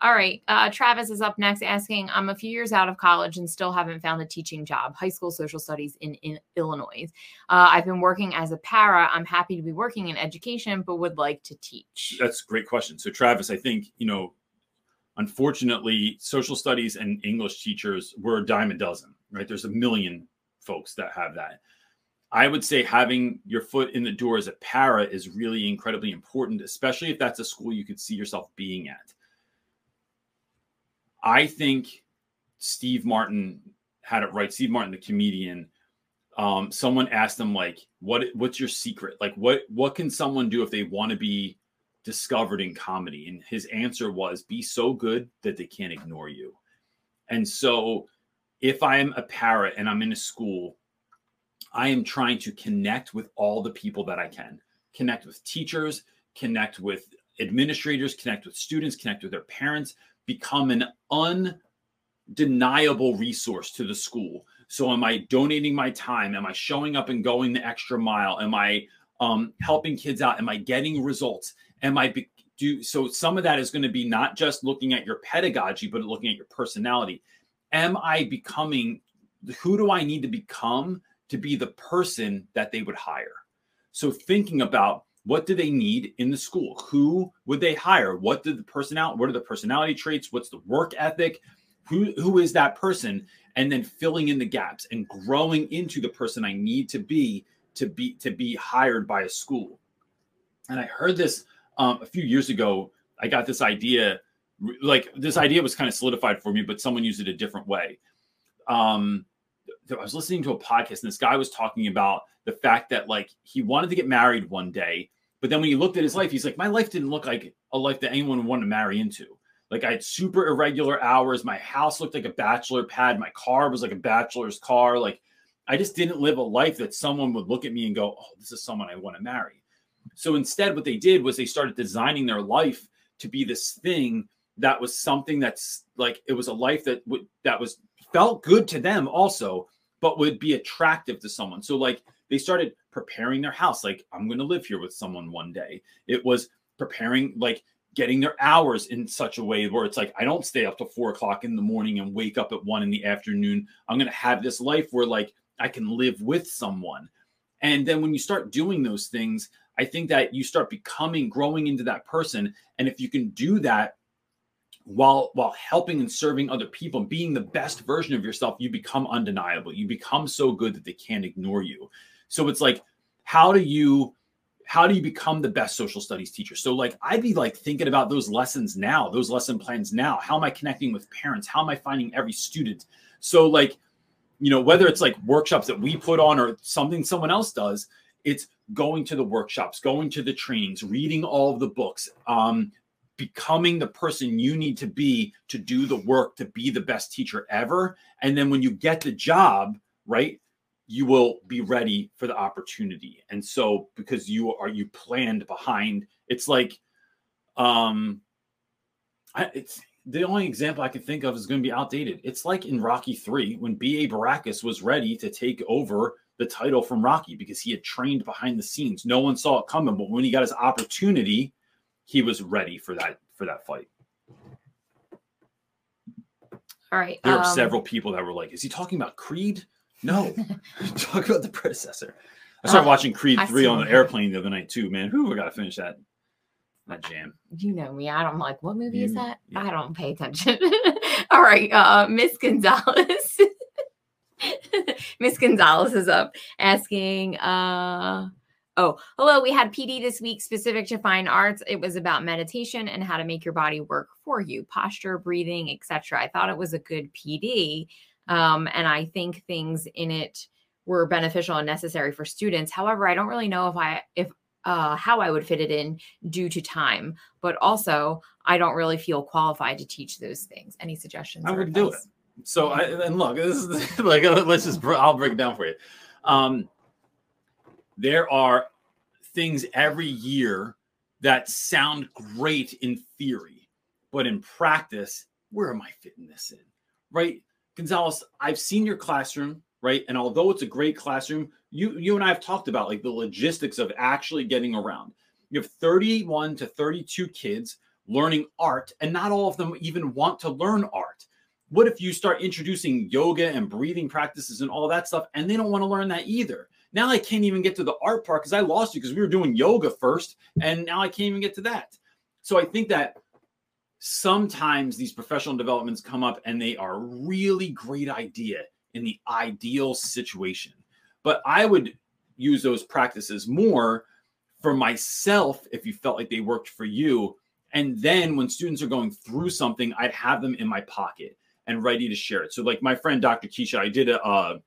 All right. Uh, Travis is up next asking I'm a few years out of college and still haven't found a teaching job, high school social studies in, in Illinois. Uh, I've been working as a para. I'm happy to be working in education, but would like to teach. That's a great question. So, Travis, I think, you know, unfortunately, social studies and English teachers were a dime a dozen, right? There's a million folks that have that. I would say having your foot in the door as a para is really incredibly important, especially if that's a school you could see yourself being at. I think Steve Martin had it right. Steve Martin, the comedian, um, someone asked him like, "What? What's your secret? Like, what? What can someone do if they want to be discovered in comedy?" And his answer was, "Be so good that they can't ignore you." And so, if I am a para and I'm in a school, I am trying to connect with all the people that I can. Connect with teachers, connect with administrators, connect with students, connect with their parents, become an undeniable resource to the school. So, am I donating my time? Am I showing up and going the extra mile? Am I um, helping kids out? Am I getting results? Am I be- do so? Some of that is going to be not just looking at your pedagogy, but looking at your personality. Am I becoming? Who do I need to become to be the person that they would hire? So, thinking about what do they need in the school? Who would they hire? What did the personality? What are the personality traits? What's the work ethic? Who who is that person? And then filling in the gaps and growing into the person I need to be to be to be hired by a school. And I heard this um, a few years ago. I got this idea, like this idea was kind of solidified for me, but someone used it a different way. Um, I was listening to a podcast, and this guy was talking about the fact that like he wanted to get married one day, but then when he looked at his life, he's like, my life didn't look like a life that anyone would want to marry into. Like I had super irregular hours. My house looked like a bachelor pad. My car was like a bachelor's car. Like I just didn't live a life that someone would look at me and go, "Oh, this is someone I want to marry." So instead, what they did was they started designing their life to be this thing that was something that's like it was a life that would that was felt good to them also, but would be attractive to someone. So like they started preparing their house. Like I'm going to live here with someone one day. It was preparing like getting their hours in such a way where it's like I don't stay up to four o'clock in the morning and wake up at one in the afternoon. I'm going to have this life where like I can live with someone. And then when you start doing those things, I think that you start becoming, growing into that person. And if you can do that while while helping and serving other people and being the best version of yourself, you become undeniable. You become so good that they can't ignore you. So it's like, how do you how do you become the best social studies teacher? So like I'd be like thinking about those lessons now, those lesson plans now. How am I connecting with parents? How am I finding every student? So like you know, whether it's like workshops that we put on or something someone else does, it's going to the workshops, going to the trainings, reading all of the books, um, becoming the person you need to be to do the work to be the best teacher ever. And then when you get the job, right, you will be ready for the opportunity. And so because you are you planned behind, it's like um I, it's the only example I can think of is going to be outdated. It's like in Rocky 3 when B.A. Baracus was ready to take over the title from Rocky because he had trained behind the scenes. No one saw it coming, but when he got his opportunity, he was ready for that for that fight. All right. There um, are several people that were like, "Is he talking about Creed?" No, talk about the predecessor. I started uh, watching Creed three on the airplane the other night too. Man, who I got to finish that that jam. You know me. I don't like what movie is that? Yeah. I don't pay attention. All right, uh, Miss Gonzalez. Miss Gonzalez is up asking, uh, oh, hello. We had PD this week specific to fine arts. It was about meditation and how to make your body work for you, posture, breathing, etc. I thought it was a good PD. Um, and I think things in it were beneficial and necessary for students. However, I don't really know if I if uh, how I would fit it in due to time, but also I don't really feel qualified to teach those things. Any suggestions? I would do it. So I and look, this is like let's just I'll break it down for you. Um, there are things every year that sound great in theory, but in practice, where am I fitting this in? Right, Gonzalez, I've seen your classroom right? And although it's a great classroom, you you and I have talked about like the logistics of actually getting around. You have 31 to 32 kids learning art, and not all of them even want to learn art. What if you start introducing yoga and breathing practices and all that stuff, and they don't want to learn that either? Now I can't even get to the art part because I lost you because we were doing yoga first, and now I can't even get to that. So I think that sometimes these professional developments come up and they are really great idea in the ideal situation. But I would use those practices more for myself if you felt like they worked for you. And then when students are going through something, I'd have them in my pocket and ready to share it. So, like my friend Dr. Keisha, I did a uh,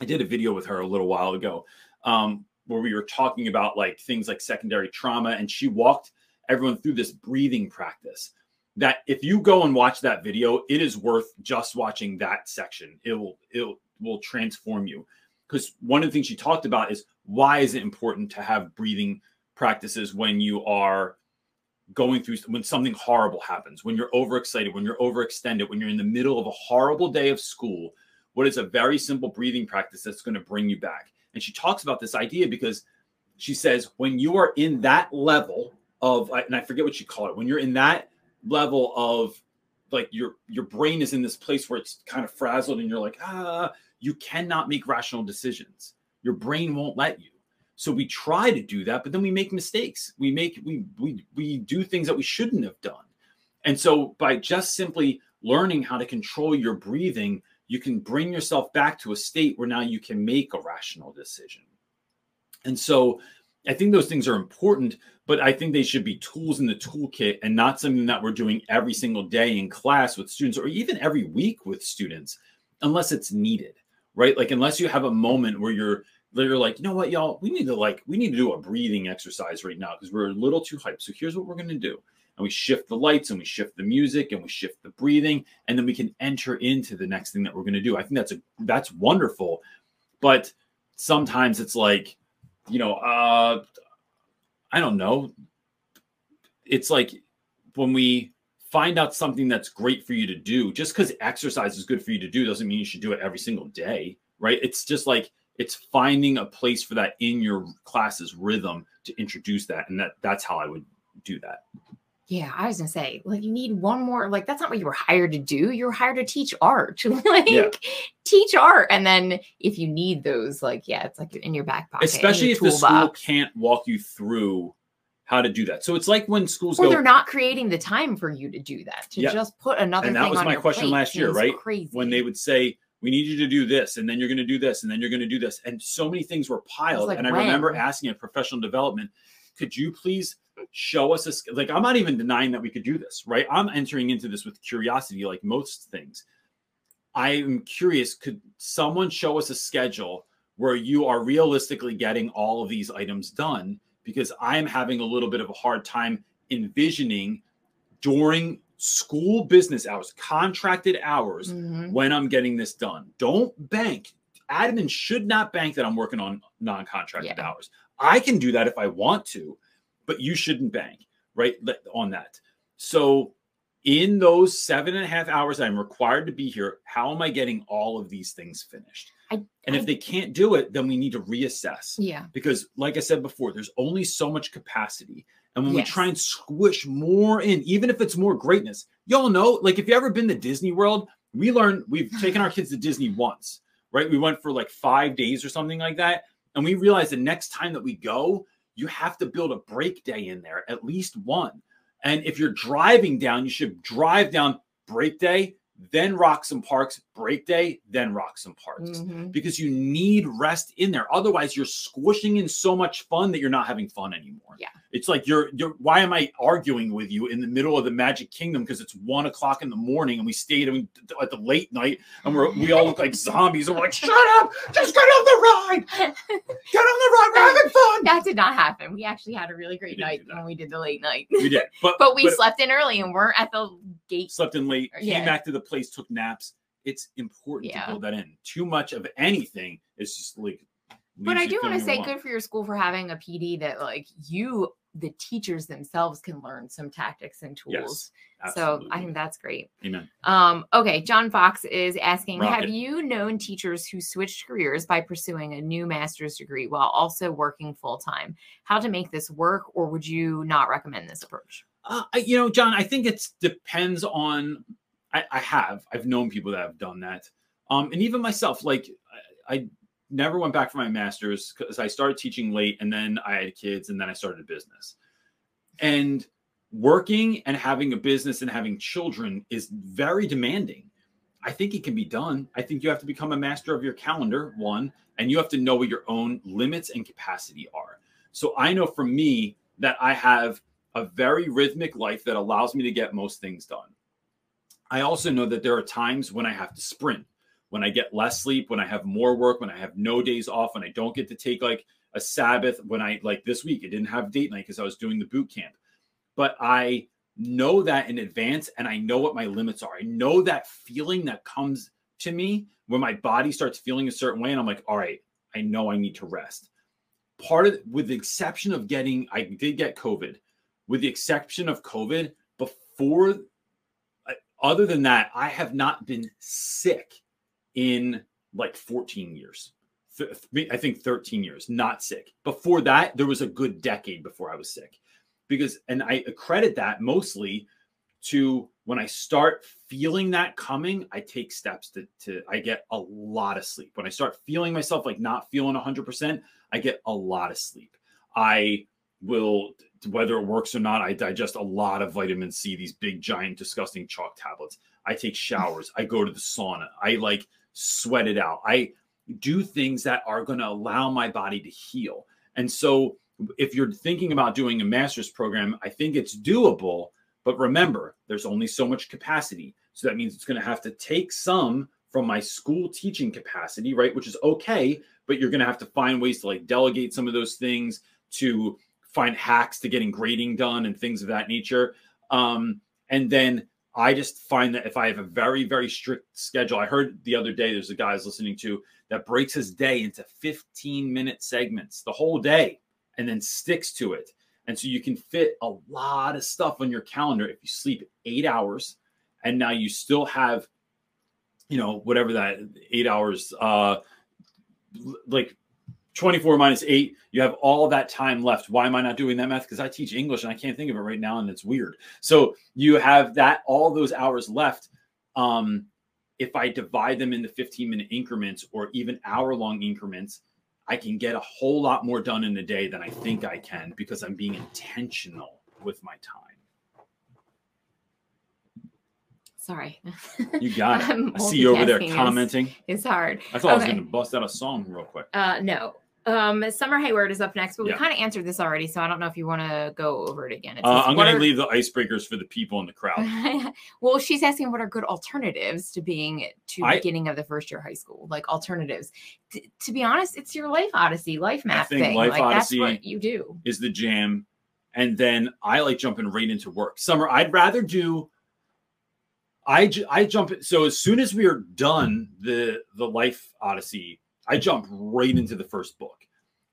I did a video with her a little while ago um, where we were talking about like things like secondary trauma, and she walked everyone through this breathing practice that if you go and watch that video, it is worth just watching that section. It will it will transform you. Because one of the things she talked about is why is it important to have breathing practices when you are going through when something horrible happens, when you're overexcited, when you're overextended, when you're in the middle of a horrible day of school. What is a very simple breathing practice that's going to bring you back? And she talks about this idea because she says when you are in that level of, and I forget what she called it, when you're in that level of like your your brain is in this place where it's kind of frazzled and you're like ah you cannot make rational decisions. Your brain won't let you. So we try to do that but then we make mistakes. We make we we we do things that we shouldn't have done. And so by just simply learning how to control your breathing you can bring yourself back to a state where now you can make a rational decision. And so I think those things are important, but I think they should be tools in the toolkit and not something that we're doing every single day in class with students or even every week with students, unless it's needed, right? Like unless you have a moment where you're you're like, you know what, y'all, we need to like we need to do a breathing exercise right now because we're a little too hyped. So here's what we're gonna do. and we shift the lights and we shift the music and we shift the breathing and then we can enter into the next thing that we're to do i think that's a that's wonderful but sometimes it's like you know uh i don't know. It's like when we find out something that's great for you to do just because exercise is good for you to do doesn't mean you should do it every single day right? It's just like it's finding a place for that in your class's rhythm to introduce that and that that's how i would do that yeah, I was gonna say, like, you need one more. Like, that's not what you were hired to do. You were hired to teach art. like, yeah. teach art, and then if you need those, like, yeah, it's like in your back pocket. Especially if the school box. can't walk you through how to do that. So it's like when schools or go, they're not creating the time for you to do that. To yeah. just put another. And that was my question plate last year, right? Crazy. When they would say, "We need you to do this," and then you're going to do this, and then you're going to do this, and so many things were piled. Like, and I remember asking at professional development, "Could you please?" Show us a like i'm not even denying that we could do this right? I'm entering into this with curiosity like most things. I'm curious could someone show us a schedule where you are realistically getting all of these items done? Because i'm having a little bit of a hard time envisioning during school business hours contracted hours mm-hmm. when i'm getting this done. Don't bank. Admin should not bank that i'm working on non-contracted yeah. hours. I can do that if i want to but you shouldn't bank right on that. So in those seven and a half hours I'm required to be here, how am I getting all of these things finished? I, and I, if they can't do it, then we need to reassess. Yeah. Because, like I said before, there's only so much capacity. And when yes. we try and squish more in, even if it's more greatness, y'all know, like if you ever been to Disney World, we learned we've taken our kids to Disney once, right? We went for like five days or something like that. And we realized the next time that we go, you have to build a break day in there, at least one. And if you're driving down, you should drive down break day, then Roxham Parks, break day, then Roxham Parks, mm-hmm. because you need rest in there. Otherwise, you're squishing in so much fun that you're not having fun anymore. Yeah. It's like you're, you're why am I arguing with you in the middle of the Magic Kingdom? Because it's one o'clock in the morning and we stayed at the late night and we're, we all look like zombies and we're like, shut up, just get on the ride. Get on the ride, we're having fun. That did not happen. We actually had a really great night when we did the late night. We did. But, but we but, slept in early and we're at the gate. Slept in late, came yeah. back to the place, took naps. It's important yeah. to build that in. Too much of anything is just like. But I do want to say, good for your school for having a PD that like you, the teachers themselves, can learn some tactics and tools. Yes, so I think that's great. Amen. Um, okay, John Fox is asking, Rocket. have you known teachers who switched careers by pursuing a new master's degree while also working full time? How to make this work, or would you not recommend this approach? Uh, you know, John, I think it depends on I, I have. I've known people that have done that. Um, and even myself, like I, I never went back for my master's because I started teaching late and then I had kids and then I started a business. And working and having a business and having children is very demanding. I think it can be done. I think you have to become a master of your calendar, one, and you have to know what your own limits and capacity are. So I know for me that I have a very rhythmic life that allows me to get most things done. I also know that there are times when I have to sprint, when I get less sleep, when I have more work, when I have no days off, when I don't get to take like a Sabbath, when I like this week, I didn't have date night because I was doing the boot camp. But I know that in advance and I know what my limits are. I know that feeling that comes to me when my body starts feeling a certain way and I'm like, all right, I know I need to rest. Part of with the exception of getting I did get COVID. With the exception of COVID, before other than that, I have not been sick in like 14 years. I think 13 years, not sick. Before that, there was a good decade before I was sick. Because, and I accredit that mostly to when I start feeling that coming, I take steps to, to I get a lot of sleep. When I start feeling myself like not feeling 100%, I get a lot of sleep. I will whether it works or not i digest a lot of vitamin c these big giant disgusting chalk tablets. I take showers. I go to the sauna. I like sweat it out. I do things that are going to allow my body to heal. And so if you're thinking about doing a master's program i think it's doable but remember there's only so much capacity. So that means it's going to have to take some from my school teaching capacity right which is okay but you're going to have to find ways to like delegate some of those things to find hacks to getting grading done and things of that nature. Um, and then I just find that if I have a very, very strict schedule, I heard the other day there's a guy I was listening to that breaks his day into 15 minute segments the whole day and then sticks to it. And so you can fit a lot of stuff on your calendar if you sleep eight hours and now you still have, you know, whatever that eight hours, uh, like 24 minus eight, you have all that time left. Why am I not doing that math? Because I teach English and I can't think of it right now and it's weird. So you have that, all those hours left. Um, if I divide them into 15 minute increments or even hour long increments, I can get a whole lot more done in a day than I think I can because I'm being intentional with my time. Sorry. You got it. I'm see you over there multitasking is- commenting. It's hard. I thought I was going to bust out a song real quick. Uh, no. Um, Summer Hayward is up next, but we kind of answered this already, so I don't know if you want to go over it again. It Uh, I'm going to are- leave the icebreakers for the people in the crowd. well, she's asking what are good alternatives to being to I- beginning of the first year of high school, like alternatives. T- to be honest, it's your life odyssey, life map thing. Life like Odyssey- that's what you do. is the jam. And then I like jumping right into work. Summer, I'd rather do. I I jump so as soon as we are done the the life odyssey, I jump right into the first book.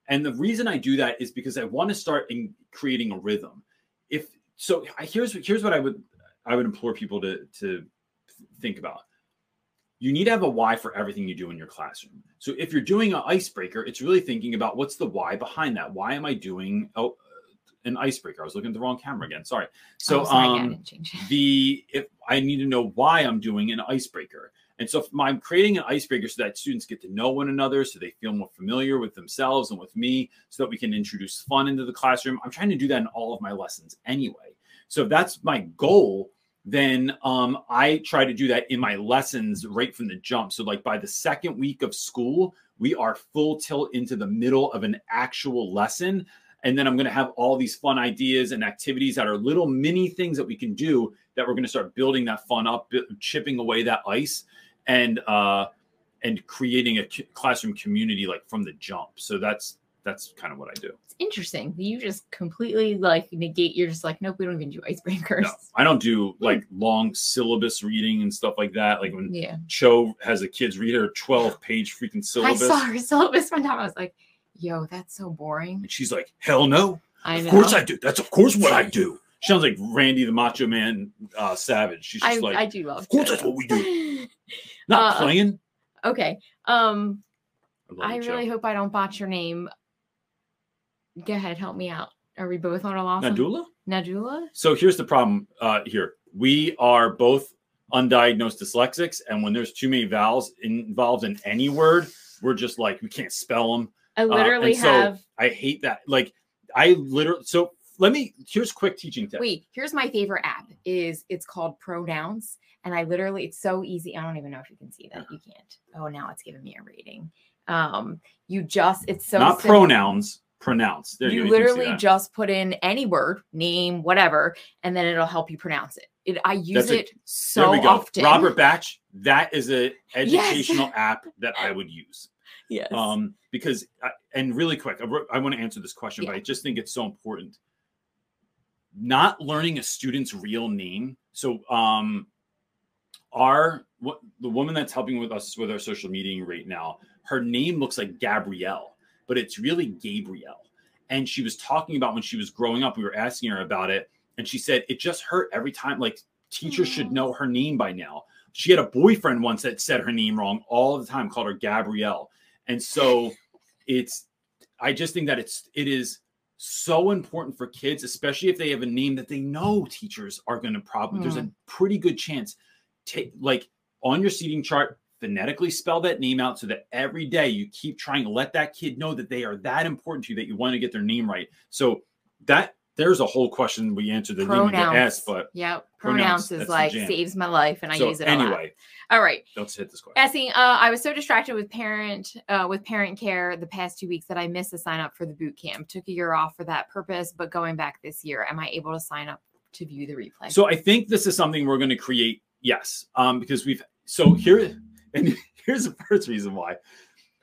And the reason I do that is because I want to start in creating a rhythm. If so, I- here's here's what I would I would implore people to to think about. You need to have a why for everything you do in your classroom. So if you're doing an icebreaker, it's really thinking about what's the why behind that. Why am I doing oh, an icebreaker? I was looking at the wrong camera again. Sorry. So Oh, sorry, um, didn't change it. the if I need to know why I'm doing an icebreaker. And so I'm creating an icebreaker so that students get to know one another, so they feel more familiar with themselves and with me, so that we can introduce fun into the classroom. I'm trying to do that in all of my lessons anyway. So if that's my goal, then um, I try to do that in my lessons right from the jump. So like by the second week of school, we are full tilt into the middle of an actual lesson. And then I'm going to have all these fun ideas and activities that are little mini things that we can do that we're going to start building that fun up, chipping away that ice, and uh, and creating a classroom community like from the jump. So that's that's kind of what I do. It's interesting. You just completely like negate. You're just like, nope, we don't even do icebreakers. No, I don't do like long syllabus reading and stuff like that. Like when Yeah. Cho has a kids read her 12 page freaking syllabus. I saw her syllabus one time. I was like, yo, that's so boring. And she's like, hell no. I know. Of course I do. That's of course what I do. She sounds like Randy the Macho Man uh, Savage. She's I, just like, I do love of course that's what we do. Not uh, playing. okay. Um, I Cho. really hope I don't botch your name. Go ahead, help me out. Are we both on a loss? Nadula? Nadula? So here's the problem uh, here. We are both undiagnosed dyslexics, and when there's too many vowels involved in any word, we're just like we can't spell them. I literally Uh, and so- have. I hate that. Like I literally. So let me. Here's quick teaching tip. Wait, here's my favorite app. Is it's called Pronouns, and I literally it's so easy. I don't even know if you can see that. You can't. Oh, now it's giving me a rating. Um, you just it's so Not simple. pronouns. Pronounce. There you, you go. You can see literally just put in any word, name, whatever, and then it'll help you pronounce it. It I use a- it so often. Robert Batch. That is a educational app that I would use. yes. Um, because I, and really quick, I, I want to answer this question, but I just think it's so important. Not learning a student's real name. So, um, our what the woman that's helping with us with our social media right now, her name looks like Gabrielle, but it's really Gabrielle. And she was talking about when she was growing up, we were asking her about it, and she said it just hurt every time. Like teachers should know her name by now. She had a boyfriend once that said her name wrong all the time, called her Gabrielle. And so it's I just think that it's it is so important for kids, especially if they have a name that they know teachers are going to probably there's a mm. pretty good chance take like on your seating chart phonetically spell that name out so that every day you keep trying to let that kid know that they are that important to you that you want to get their name right. So that there's a whole question we answered that didn't get asked, but yeah, pronouns, Pronouns is like saves my life, and I so use it anyway, All right. let's hit this question. Essie, uh, I was so distracted with parent uh, with parent care the past two weeks that I missed the sign up for the boot camp. Took a year off for that purpose, but going back this year, am I able to sign up to view the replay? So I think this is something we're going to create. Yes, um, because we've so here and here's the first reason why.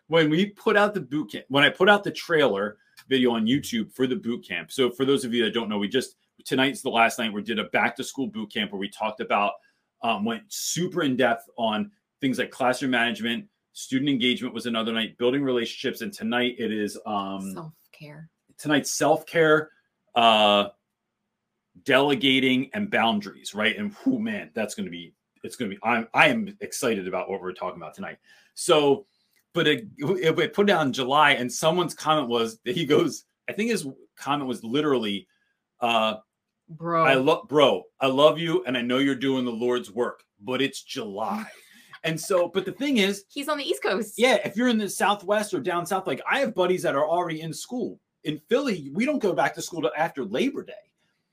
When we put out the boot camp, when I put out the trailer video on YouTube for the boot camp. So for those of you that don't know, we just tonight's the last night we did a back to school boot camp where we talked about um, went super in depth on things like classroom management student engagement was another night building relationships and tonight it is um self-care. tonight's self-care uh delegating and boundaries right? And who man that's going to be it's going to be i'm i am excited about what we're talking about tonight. So but it, it, it put down july and someone's comment was that he goes i think his comment was literally uh bro i love bro i love you and i know you're doing the lord's work but it's july and so, but the thing is, he's on the East Coast. Yeah, if you're in the Southwest or down south, like I have buddies that are already in school. In Philly, we don't go back to school after Labor Day.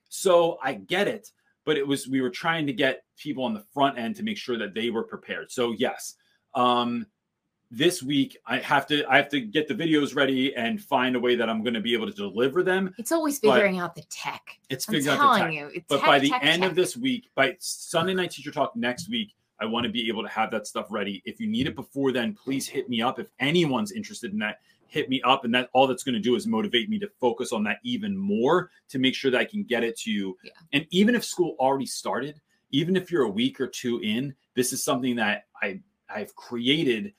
So I get it, but it was we were trying to get people on the front end to make sure that they were prepared. So yes, um, this week I have to I have to get the videos ready and find a way that I'm going to be able to deliver them. It's always figuring out the tech. It's I'm figuring telling out the tech. you. It's but tech, by the tech, end tech. of this week, by Sunday night teacher talk next week, I want to be able to have that stuff ready. If you need it before then, please hit me up. If anyone's interested in that, hit me up. And that all that's going to do is motivate me to focus on that even more to make sure that I can get it to you. Yeah. And even if school already started, even if you're a week or two in, this is something that I I've created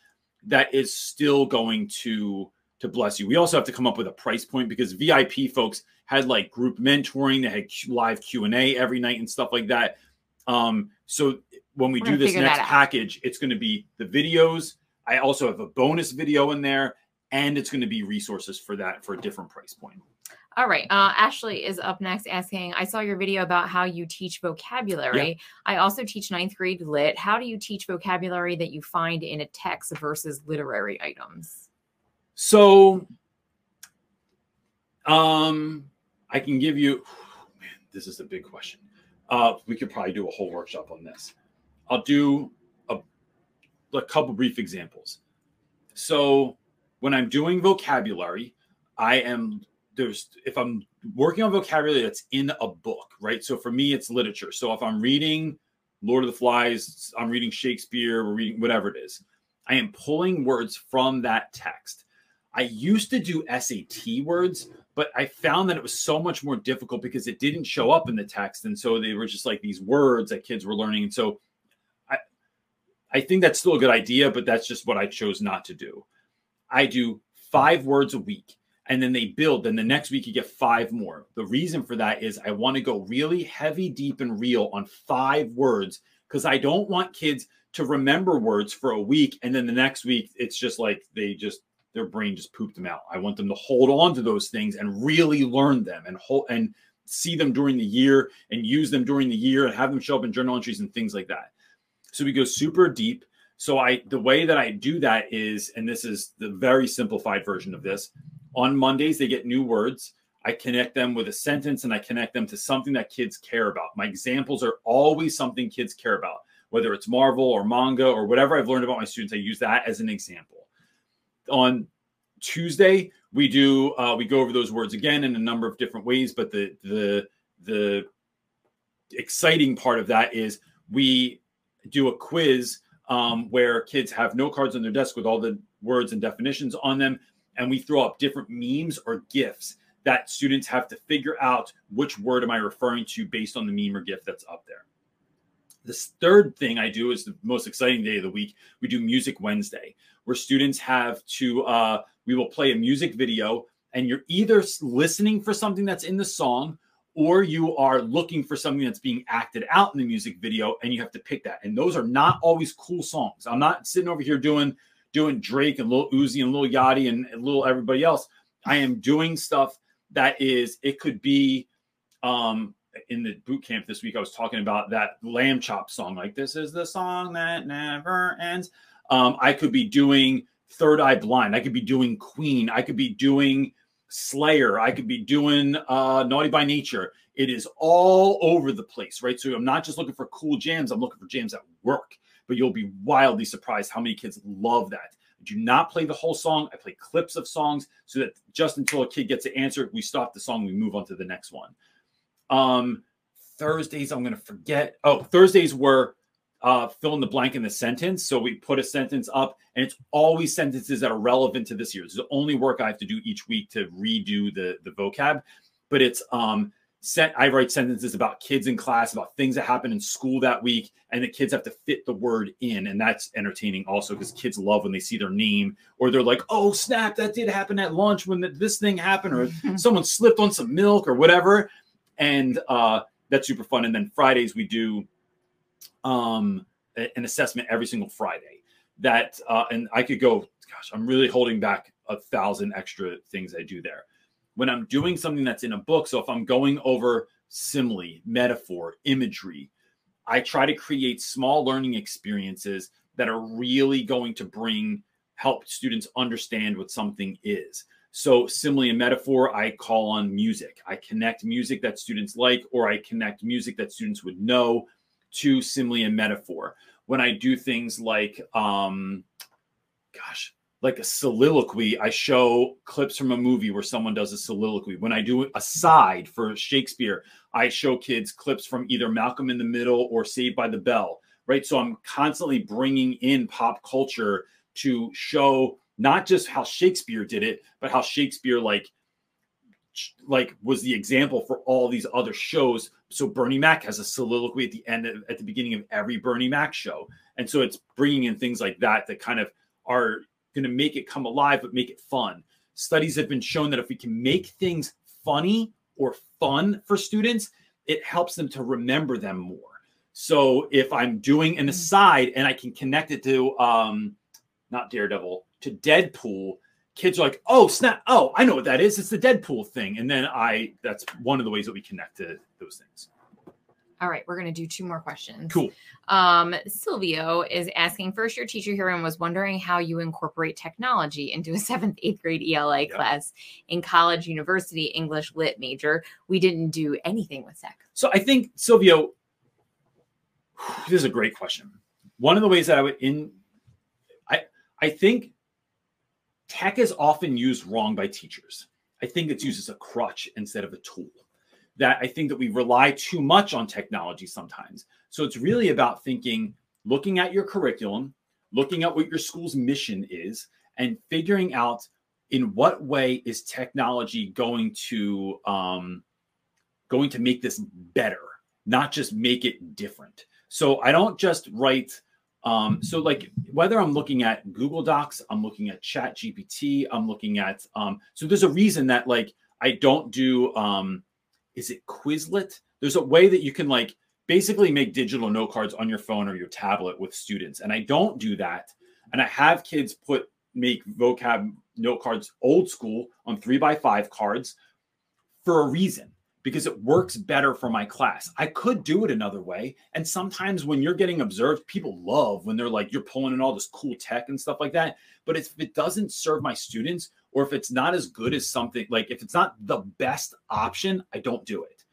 that is still going to to bless you. We also have to come up with a price point because VIP folks had like group mentoring, they had live Q and A every night and stuff like that. Um, so when we We're do this next package, it's going to be the videos. I also have a bonus video in there, and it's going to be resources for that for a different price point. All right. Uh, Ashley is up next asking I saw your video about how you teach vocabulary. I also teach ninth grade lit. How do you teach vocabulary that you find in a text versus literary items? So, um, I can give you. Man, this is a big question. Uh, we could probably do a whole workshop on this. I'll do a, a couple brief examples. So, when I'm doing vocabulary, I am there's if I'm working on vocabulary that's in a book, right? So for me, it's literature. So if I'm reading Lord of the Flies, I'm reading Shakespeare, we're reading whatever it is. I am pulling words from that text. I used to do SAT words, but I found that it was so much more difficult because it didn't show up in the text. And so they were just like these words that kids were learning. And so I I think that's still a good idea, but that's just what I chose not to do. I do five words a week and then they build. Then the next week you get five more. The reason for that is I want to go really heavy, deep, and real on five words because I don't want kids to remember words for a week and then the next week it's just like they just their brain just pooped them out. I want them to hold on to those things and really learn them and hold and see them during the year and use them during the year and have them show up in journal entries and things like that. So we go super deep. So I the way that I do that is, and this is the very simplified version of this. On Mondays, they get new words. I connect them with a sentence and I connect them to something that kids care about. My examples are always something kids care about, whether it's Marvel or manga or whatever I've learned about my students. I use that as an example. On Tuesday, we do uh, we go over those words again in a number of different ways, but the the the exciting part of that is we do a quiz um, where kids have note cards on their desk with all the words and definitions on them, and we throw up different memes or gifs that students have to figure out which word am I referring to based on the meme or gif that's up there. This third thing I do is the most exciting day of the week. We do Music Wednesday, where students have to, uh, we will play a music video, and you're either listening for something that's in the song or you are looking for something that's being acted out in the music video and you have to pick that. And those are not always cool songs. I'm not sitting over here doing doing Drake and Lil Uzi and Lil Yachty and Lil everybody else. I am doing stuff that is it could be um in the boot camp this week I was talking about that lamb chop song like this is the song that never ends. Um I could be doing Third Eye Blind. I could be doing Queen. I could be doing Slayer. I could be doing uh, Naughty by Nature. It is all over the place, right? So I'm not just looking for cool jams. I'm looking for jams that work. But you'll be wildly surprised how many kids love that. I do not play the whole song. I play clips of songs so that just until a kid gets the answer, we stop the song, we move on to the next one. Um, Thursdays, I'm going to forget. Oh, Thursdays were uh, fill in the blank in the sentence. So we put a sentence up, and it's always sentences that are relevant to this year. It's the only work I have to do each week to redo the the vocab, but it's um, set I write sentences about kids in class, about things that happen in school that week, and the kids have to fit the word in. And that's entertaining also because kids love when they see their name or they're like, oh, snap, that did happen at lunch when this thing happened, or someone slipped on some milk or whatever. And uh, that's super fun. And then Fridays, we do um, an assessment every single Friday. That, uh, and I could go, gosh, I'm really holding back a thousand extra things I do there when I'm doing something that's in a book. So if I'm going over simile, metaphor, imagery, I try to create small learning experiences that are really going to bring help students understand what something is. So simile and metaphor, I call on music. I connect music that students like, or I connect music that students would know to simile and metaphor. When I do things like, um, gosh, like a soliloquy, I show clips from a movie where someone does a soliloquy. When I do a side for Shakespeare, I show kids clips from either Malcolm in the Middle or Saved by the Bell, right? So I'm constantly bringing in pop culture to show not just how Shakespeare did it, but how Shakespeare like like was the example for all these other shows. So Bernie Mac has a soliloquy at the end of, at the beginning of every Bernie Mac show, and so it's bringing in things like that that kind of are going to make it come alive, but make it fun. Studies have been shown that if we can make things funny or fun for students, it helps them to remember them more. So if I'm doing an mm. aside and I can connect it to um, not Daredevil to Deadpool, kids are like, "Oh snap! Oh, I know what that is. It's the Deadpool thing." And then I that's one of the ways that we connect to those things. All right, we're going to do two more questions. Cool. Um, Silvio is asking first year teacher here and was wondering how you incorporate technology into a seventh, eighth grade ELA class in college, university, English lit major. We didn't do anything with tech. So I think, Silvio, this is a great question. One of the ways that I would in I I think tech is often used wrong by teachers. I think it's used as a crutch instead of a tool that I think that we rely too much on technology sometimes. So it's really about thinking, looking at your curriculum, looking at what your school's mission is, and figuring out in what way is technology going to um, going to make this better, not just make it different. So I don't just write. Um, so like whether I'm looking at Google Docs, I'm looking at Chat GPT, I'm looking at um, so there's a reason that like I don't do um, is it Quizlet? There's a way that you can like basically make digital note cards on your phone or your tablet with students. And I don't do that. And I have kids put make vocab note cards old school on three by five cards for a reason because it works better for my class. I could do it another way. And sometimes when you're getting observed, people love when they're like, you're pulling in all this cool tech and stuff like that. But if it doesn't serve my students, or if it's not as good as something like if it's not the best option, I don't do it.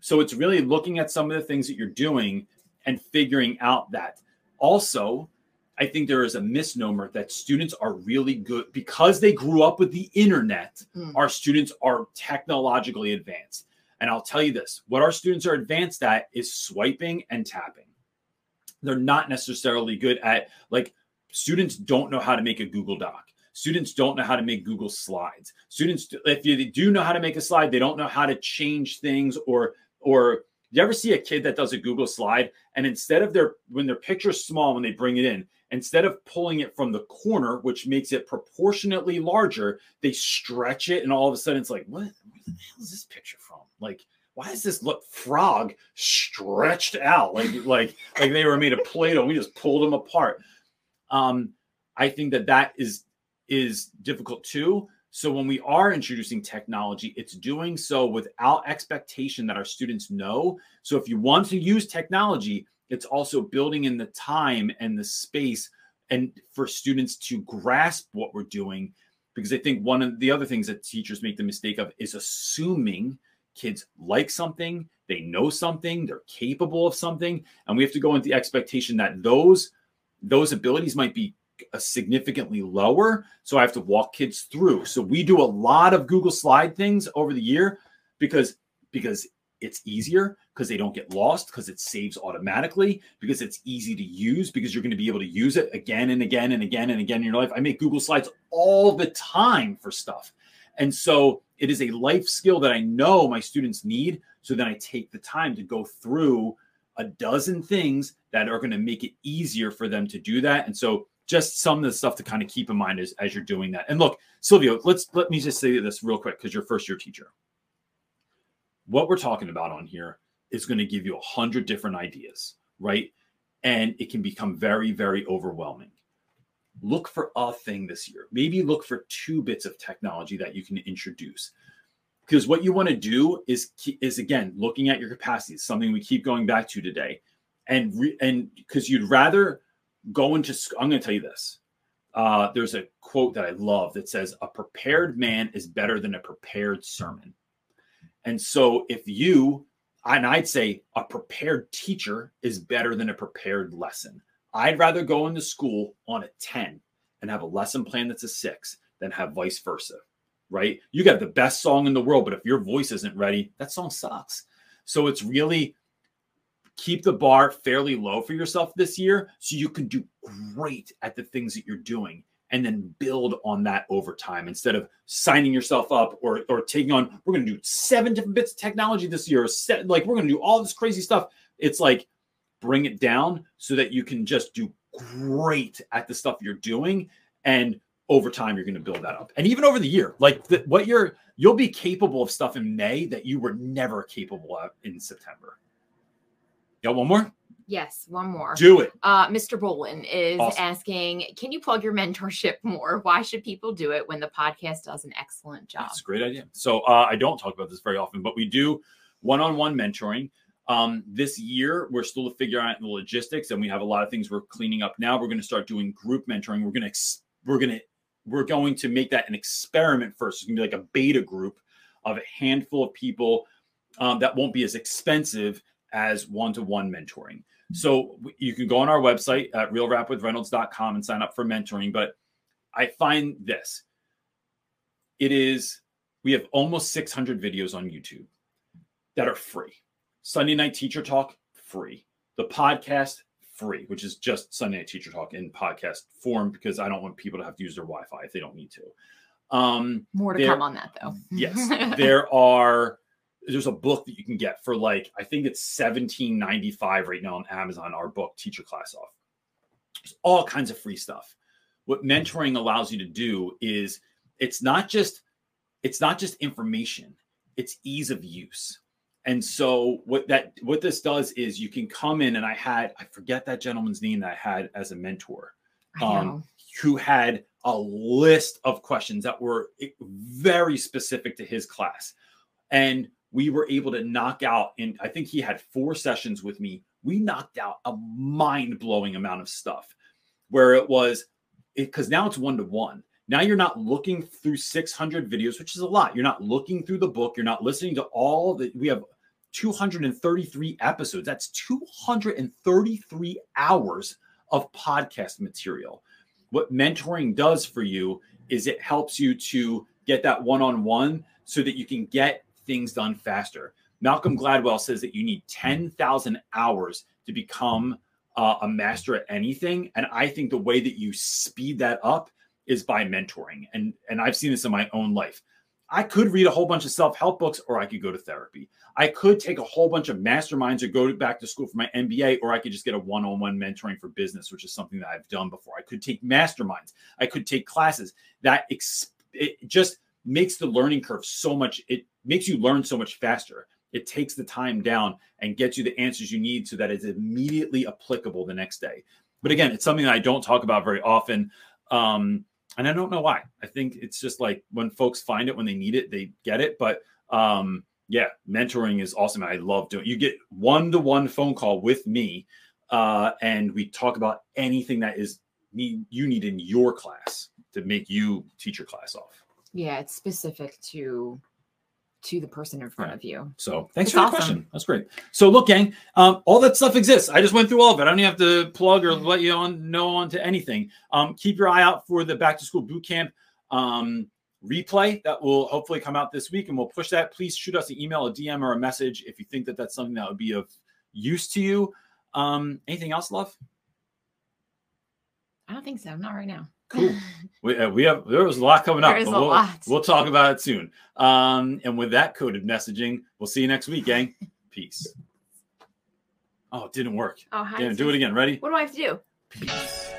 So it's really looking at some of the things that you're doing and figuring out that. Also, I think there is a misnomer that students are really good because they grew up with the internet. Mm. Our students are technologically advanced. And I'll tell you this what our students are advanced at is swiping and tapping. They're not necessarily good at, like, students don't know how to make a Google Doc. Students don't know how to make Google Slides. Students, if you do know how to make a slide, they don't know how to change things or or you ever see a kid that does a Google slide and instead of their when their picture's small when they bring it in, instead of pulling it from the corner, which makes it proportionately larger, they stretch it and all of a sudden it's like, what, where the hell is this picture from? Like, why does this look frog stretched out like like like they were made of Play-Doh? We just pulled them apart. Um, I think that that is is difficult too. So when we are introducing technology, it's doing so without expectation that our students know. So if you want to use technology, it's also building in the time and the space and for students to grasp what we're doing because I think one of the other things that teachers make the mistake of is assuming kids like something, they know something, they're capable of something, and we have to go into the expectation that those those abilities might be significantly lower. So I have to walk kids through. So we do a lot of Google Slide things over the year because because it's easier because they don't get lost because it saves automatically because it's easy to use because you're going to be able to use it again and again and again and again in your life. I make Google Slides all the time for stuff. And so it is a life skill that I know my students need. So then I take the time to go through a dozen things that are going to make it easier for them to do that. And so just some of the stuff to kind of keep in mind as, as you're doing that. And look, Silvio, let's let me just say this real quick because you're first year teacher. What we're talking about on here is going to give you a hundred different ideas, right? And it can become very, very overwhelming. Look for a thing this year. Maybe look for two bits of technology that you can introduce. Because what you want to do is is again looking at your capacities, something we keep going back to today, and re, and because you'd rather go into. I'm going to tell you this. Uh, there's a quote that I love that says, "A prepared man is better than a prepared sermon." And so, if you and I'd say a prepared teacher is better than a prepared lesson. I'd rather go into school on a 10 and have a lesson plan that's a six than have vice versa, right? You got the best song in the world, but if your voice isn't ready, that song sucks. So it's really keep the bar fairly low for yourself this year so you can do great at the things that you're doing and then build on that over time instead of signing yourself up or or taking on we're going to do seven different bits of technology this year set, like we're going to do all this crazy stuff. It's like bring it down so that you can just do great at the stuff you're doing and over time you're going to build that up. And even over the year like the, what you're you'll be capable of stuff in may that you were never capable of in september got one more Yes, one more. Do it. Uh, Mr. Bolin is Awesome. asking, can you plug your mentorship more? Why should people do it when the podcast does an excellent job? That's a great idea. So uh, I don't talk about this very often, but we do one-on-one mentoring. Um, this year, we're still figuring out the logistics, and we have a lot of things we're cleaning up now. We're going to start doing group mentoring. We're going to ex- we're going to we're going to make that an experiment first. It's going to be like a beta group of a handful of people um, that won't be as expensive as one-to-one mentoring. So you can go on our website at realrapwithreynolds.com and sign up for mentoring. But I find this it is we have almost 600 videos on YouTube that are free. Sunday Night Teacher Talk, free. The podcast, free, which is just Sunday Night Teacher Talk in podcast form because I don't want people to have to use their Wi Fi if they don't need to. Um, More to There- come on that, though. yes, there are. There's a book that you can get for like I think it's 17.95 right now on Amazon. Our book, Teach Your Class Off. There's all kinds of free stuff. What mentoring allows you to do is it's not just it's not just information it's ease of use and so what that what this does is you can come in and i had i forget that gentleman's name that i had as a mentor um, who had a list of questions that were very specific to his class and we were able to knock out in i think he had four sessions with me we knocked out a mind-blowing amount of stuff where it was because now it's one to one now you're not looking through 600 videos which is a lot. You're not looking through the book. You're not listening to all that we have 233 episodes. That's 233 hours of podcast material. What mentoring does for you is it helps you to get that one-on-one so that you can get things done faster. Malcolm gladwell says that you need 10,000 hours to become uh, a master at anything and i think the way that you speed that up is by mentoring and and i've seen this in my own life. I could read a whole bunch of self-help books or i could go to therapy. I could take a whole bunch of masterminds or go back to school for my mba or i could just get a one-on-one mentoring for business which is something that i've done before. I could take masterminds. I could take classes. That it just makes the learning curve so much it makes you learn so much faster it takes the time down and gets you the answers you need so that it's immediately applicable the next day but again it's something that i don't talk about very often um, and I don't know why. I think it's just like when folks find it when they need it, they get it. But um, yeah, mentoring is awesome. I love doing. It. You get one to one phone call with me, uh, and we talk about anything that is you need in your class to make you teach your class off. Yeah, it's specific to to the person in front Right. of you. So thanks That's for the awesome. question. That's great. So look, gang, um, all that stuff exists. I just went through all of it. I don't even have to plug or let you on know on to anything. Um, keep your eye out for the back to school boot camp um, replay that will hopefully come out this week, and we'll push that. Please shoot us an email, a DM, or a message if you think that that's something that would be of use to you. Um, anything else, love? I don't think so. Not right now. Cool. We, uh, we have there was a lot coming up. There is a we'll, lot. We'll talk about it soon. Um, and with that coded messaging, we'll see you next week, gang. Peace. Oh, it didn't work. Oh, hi. Again, do it again. Ready? What do I have to do? Peace.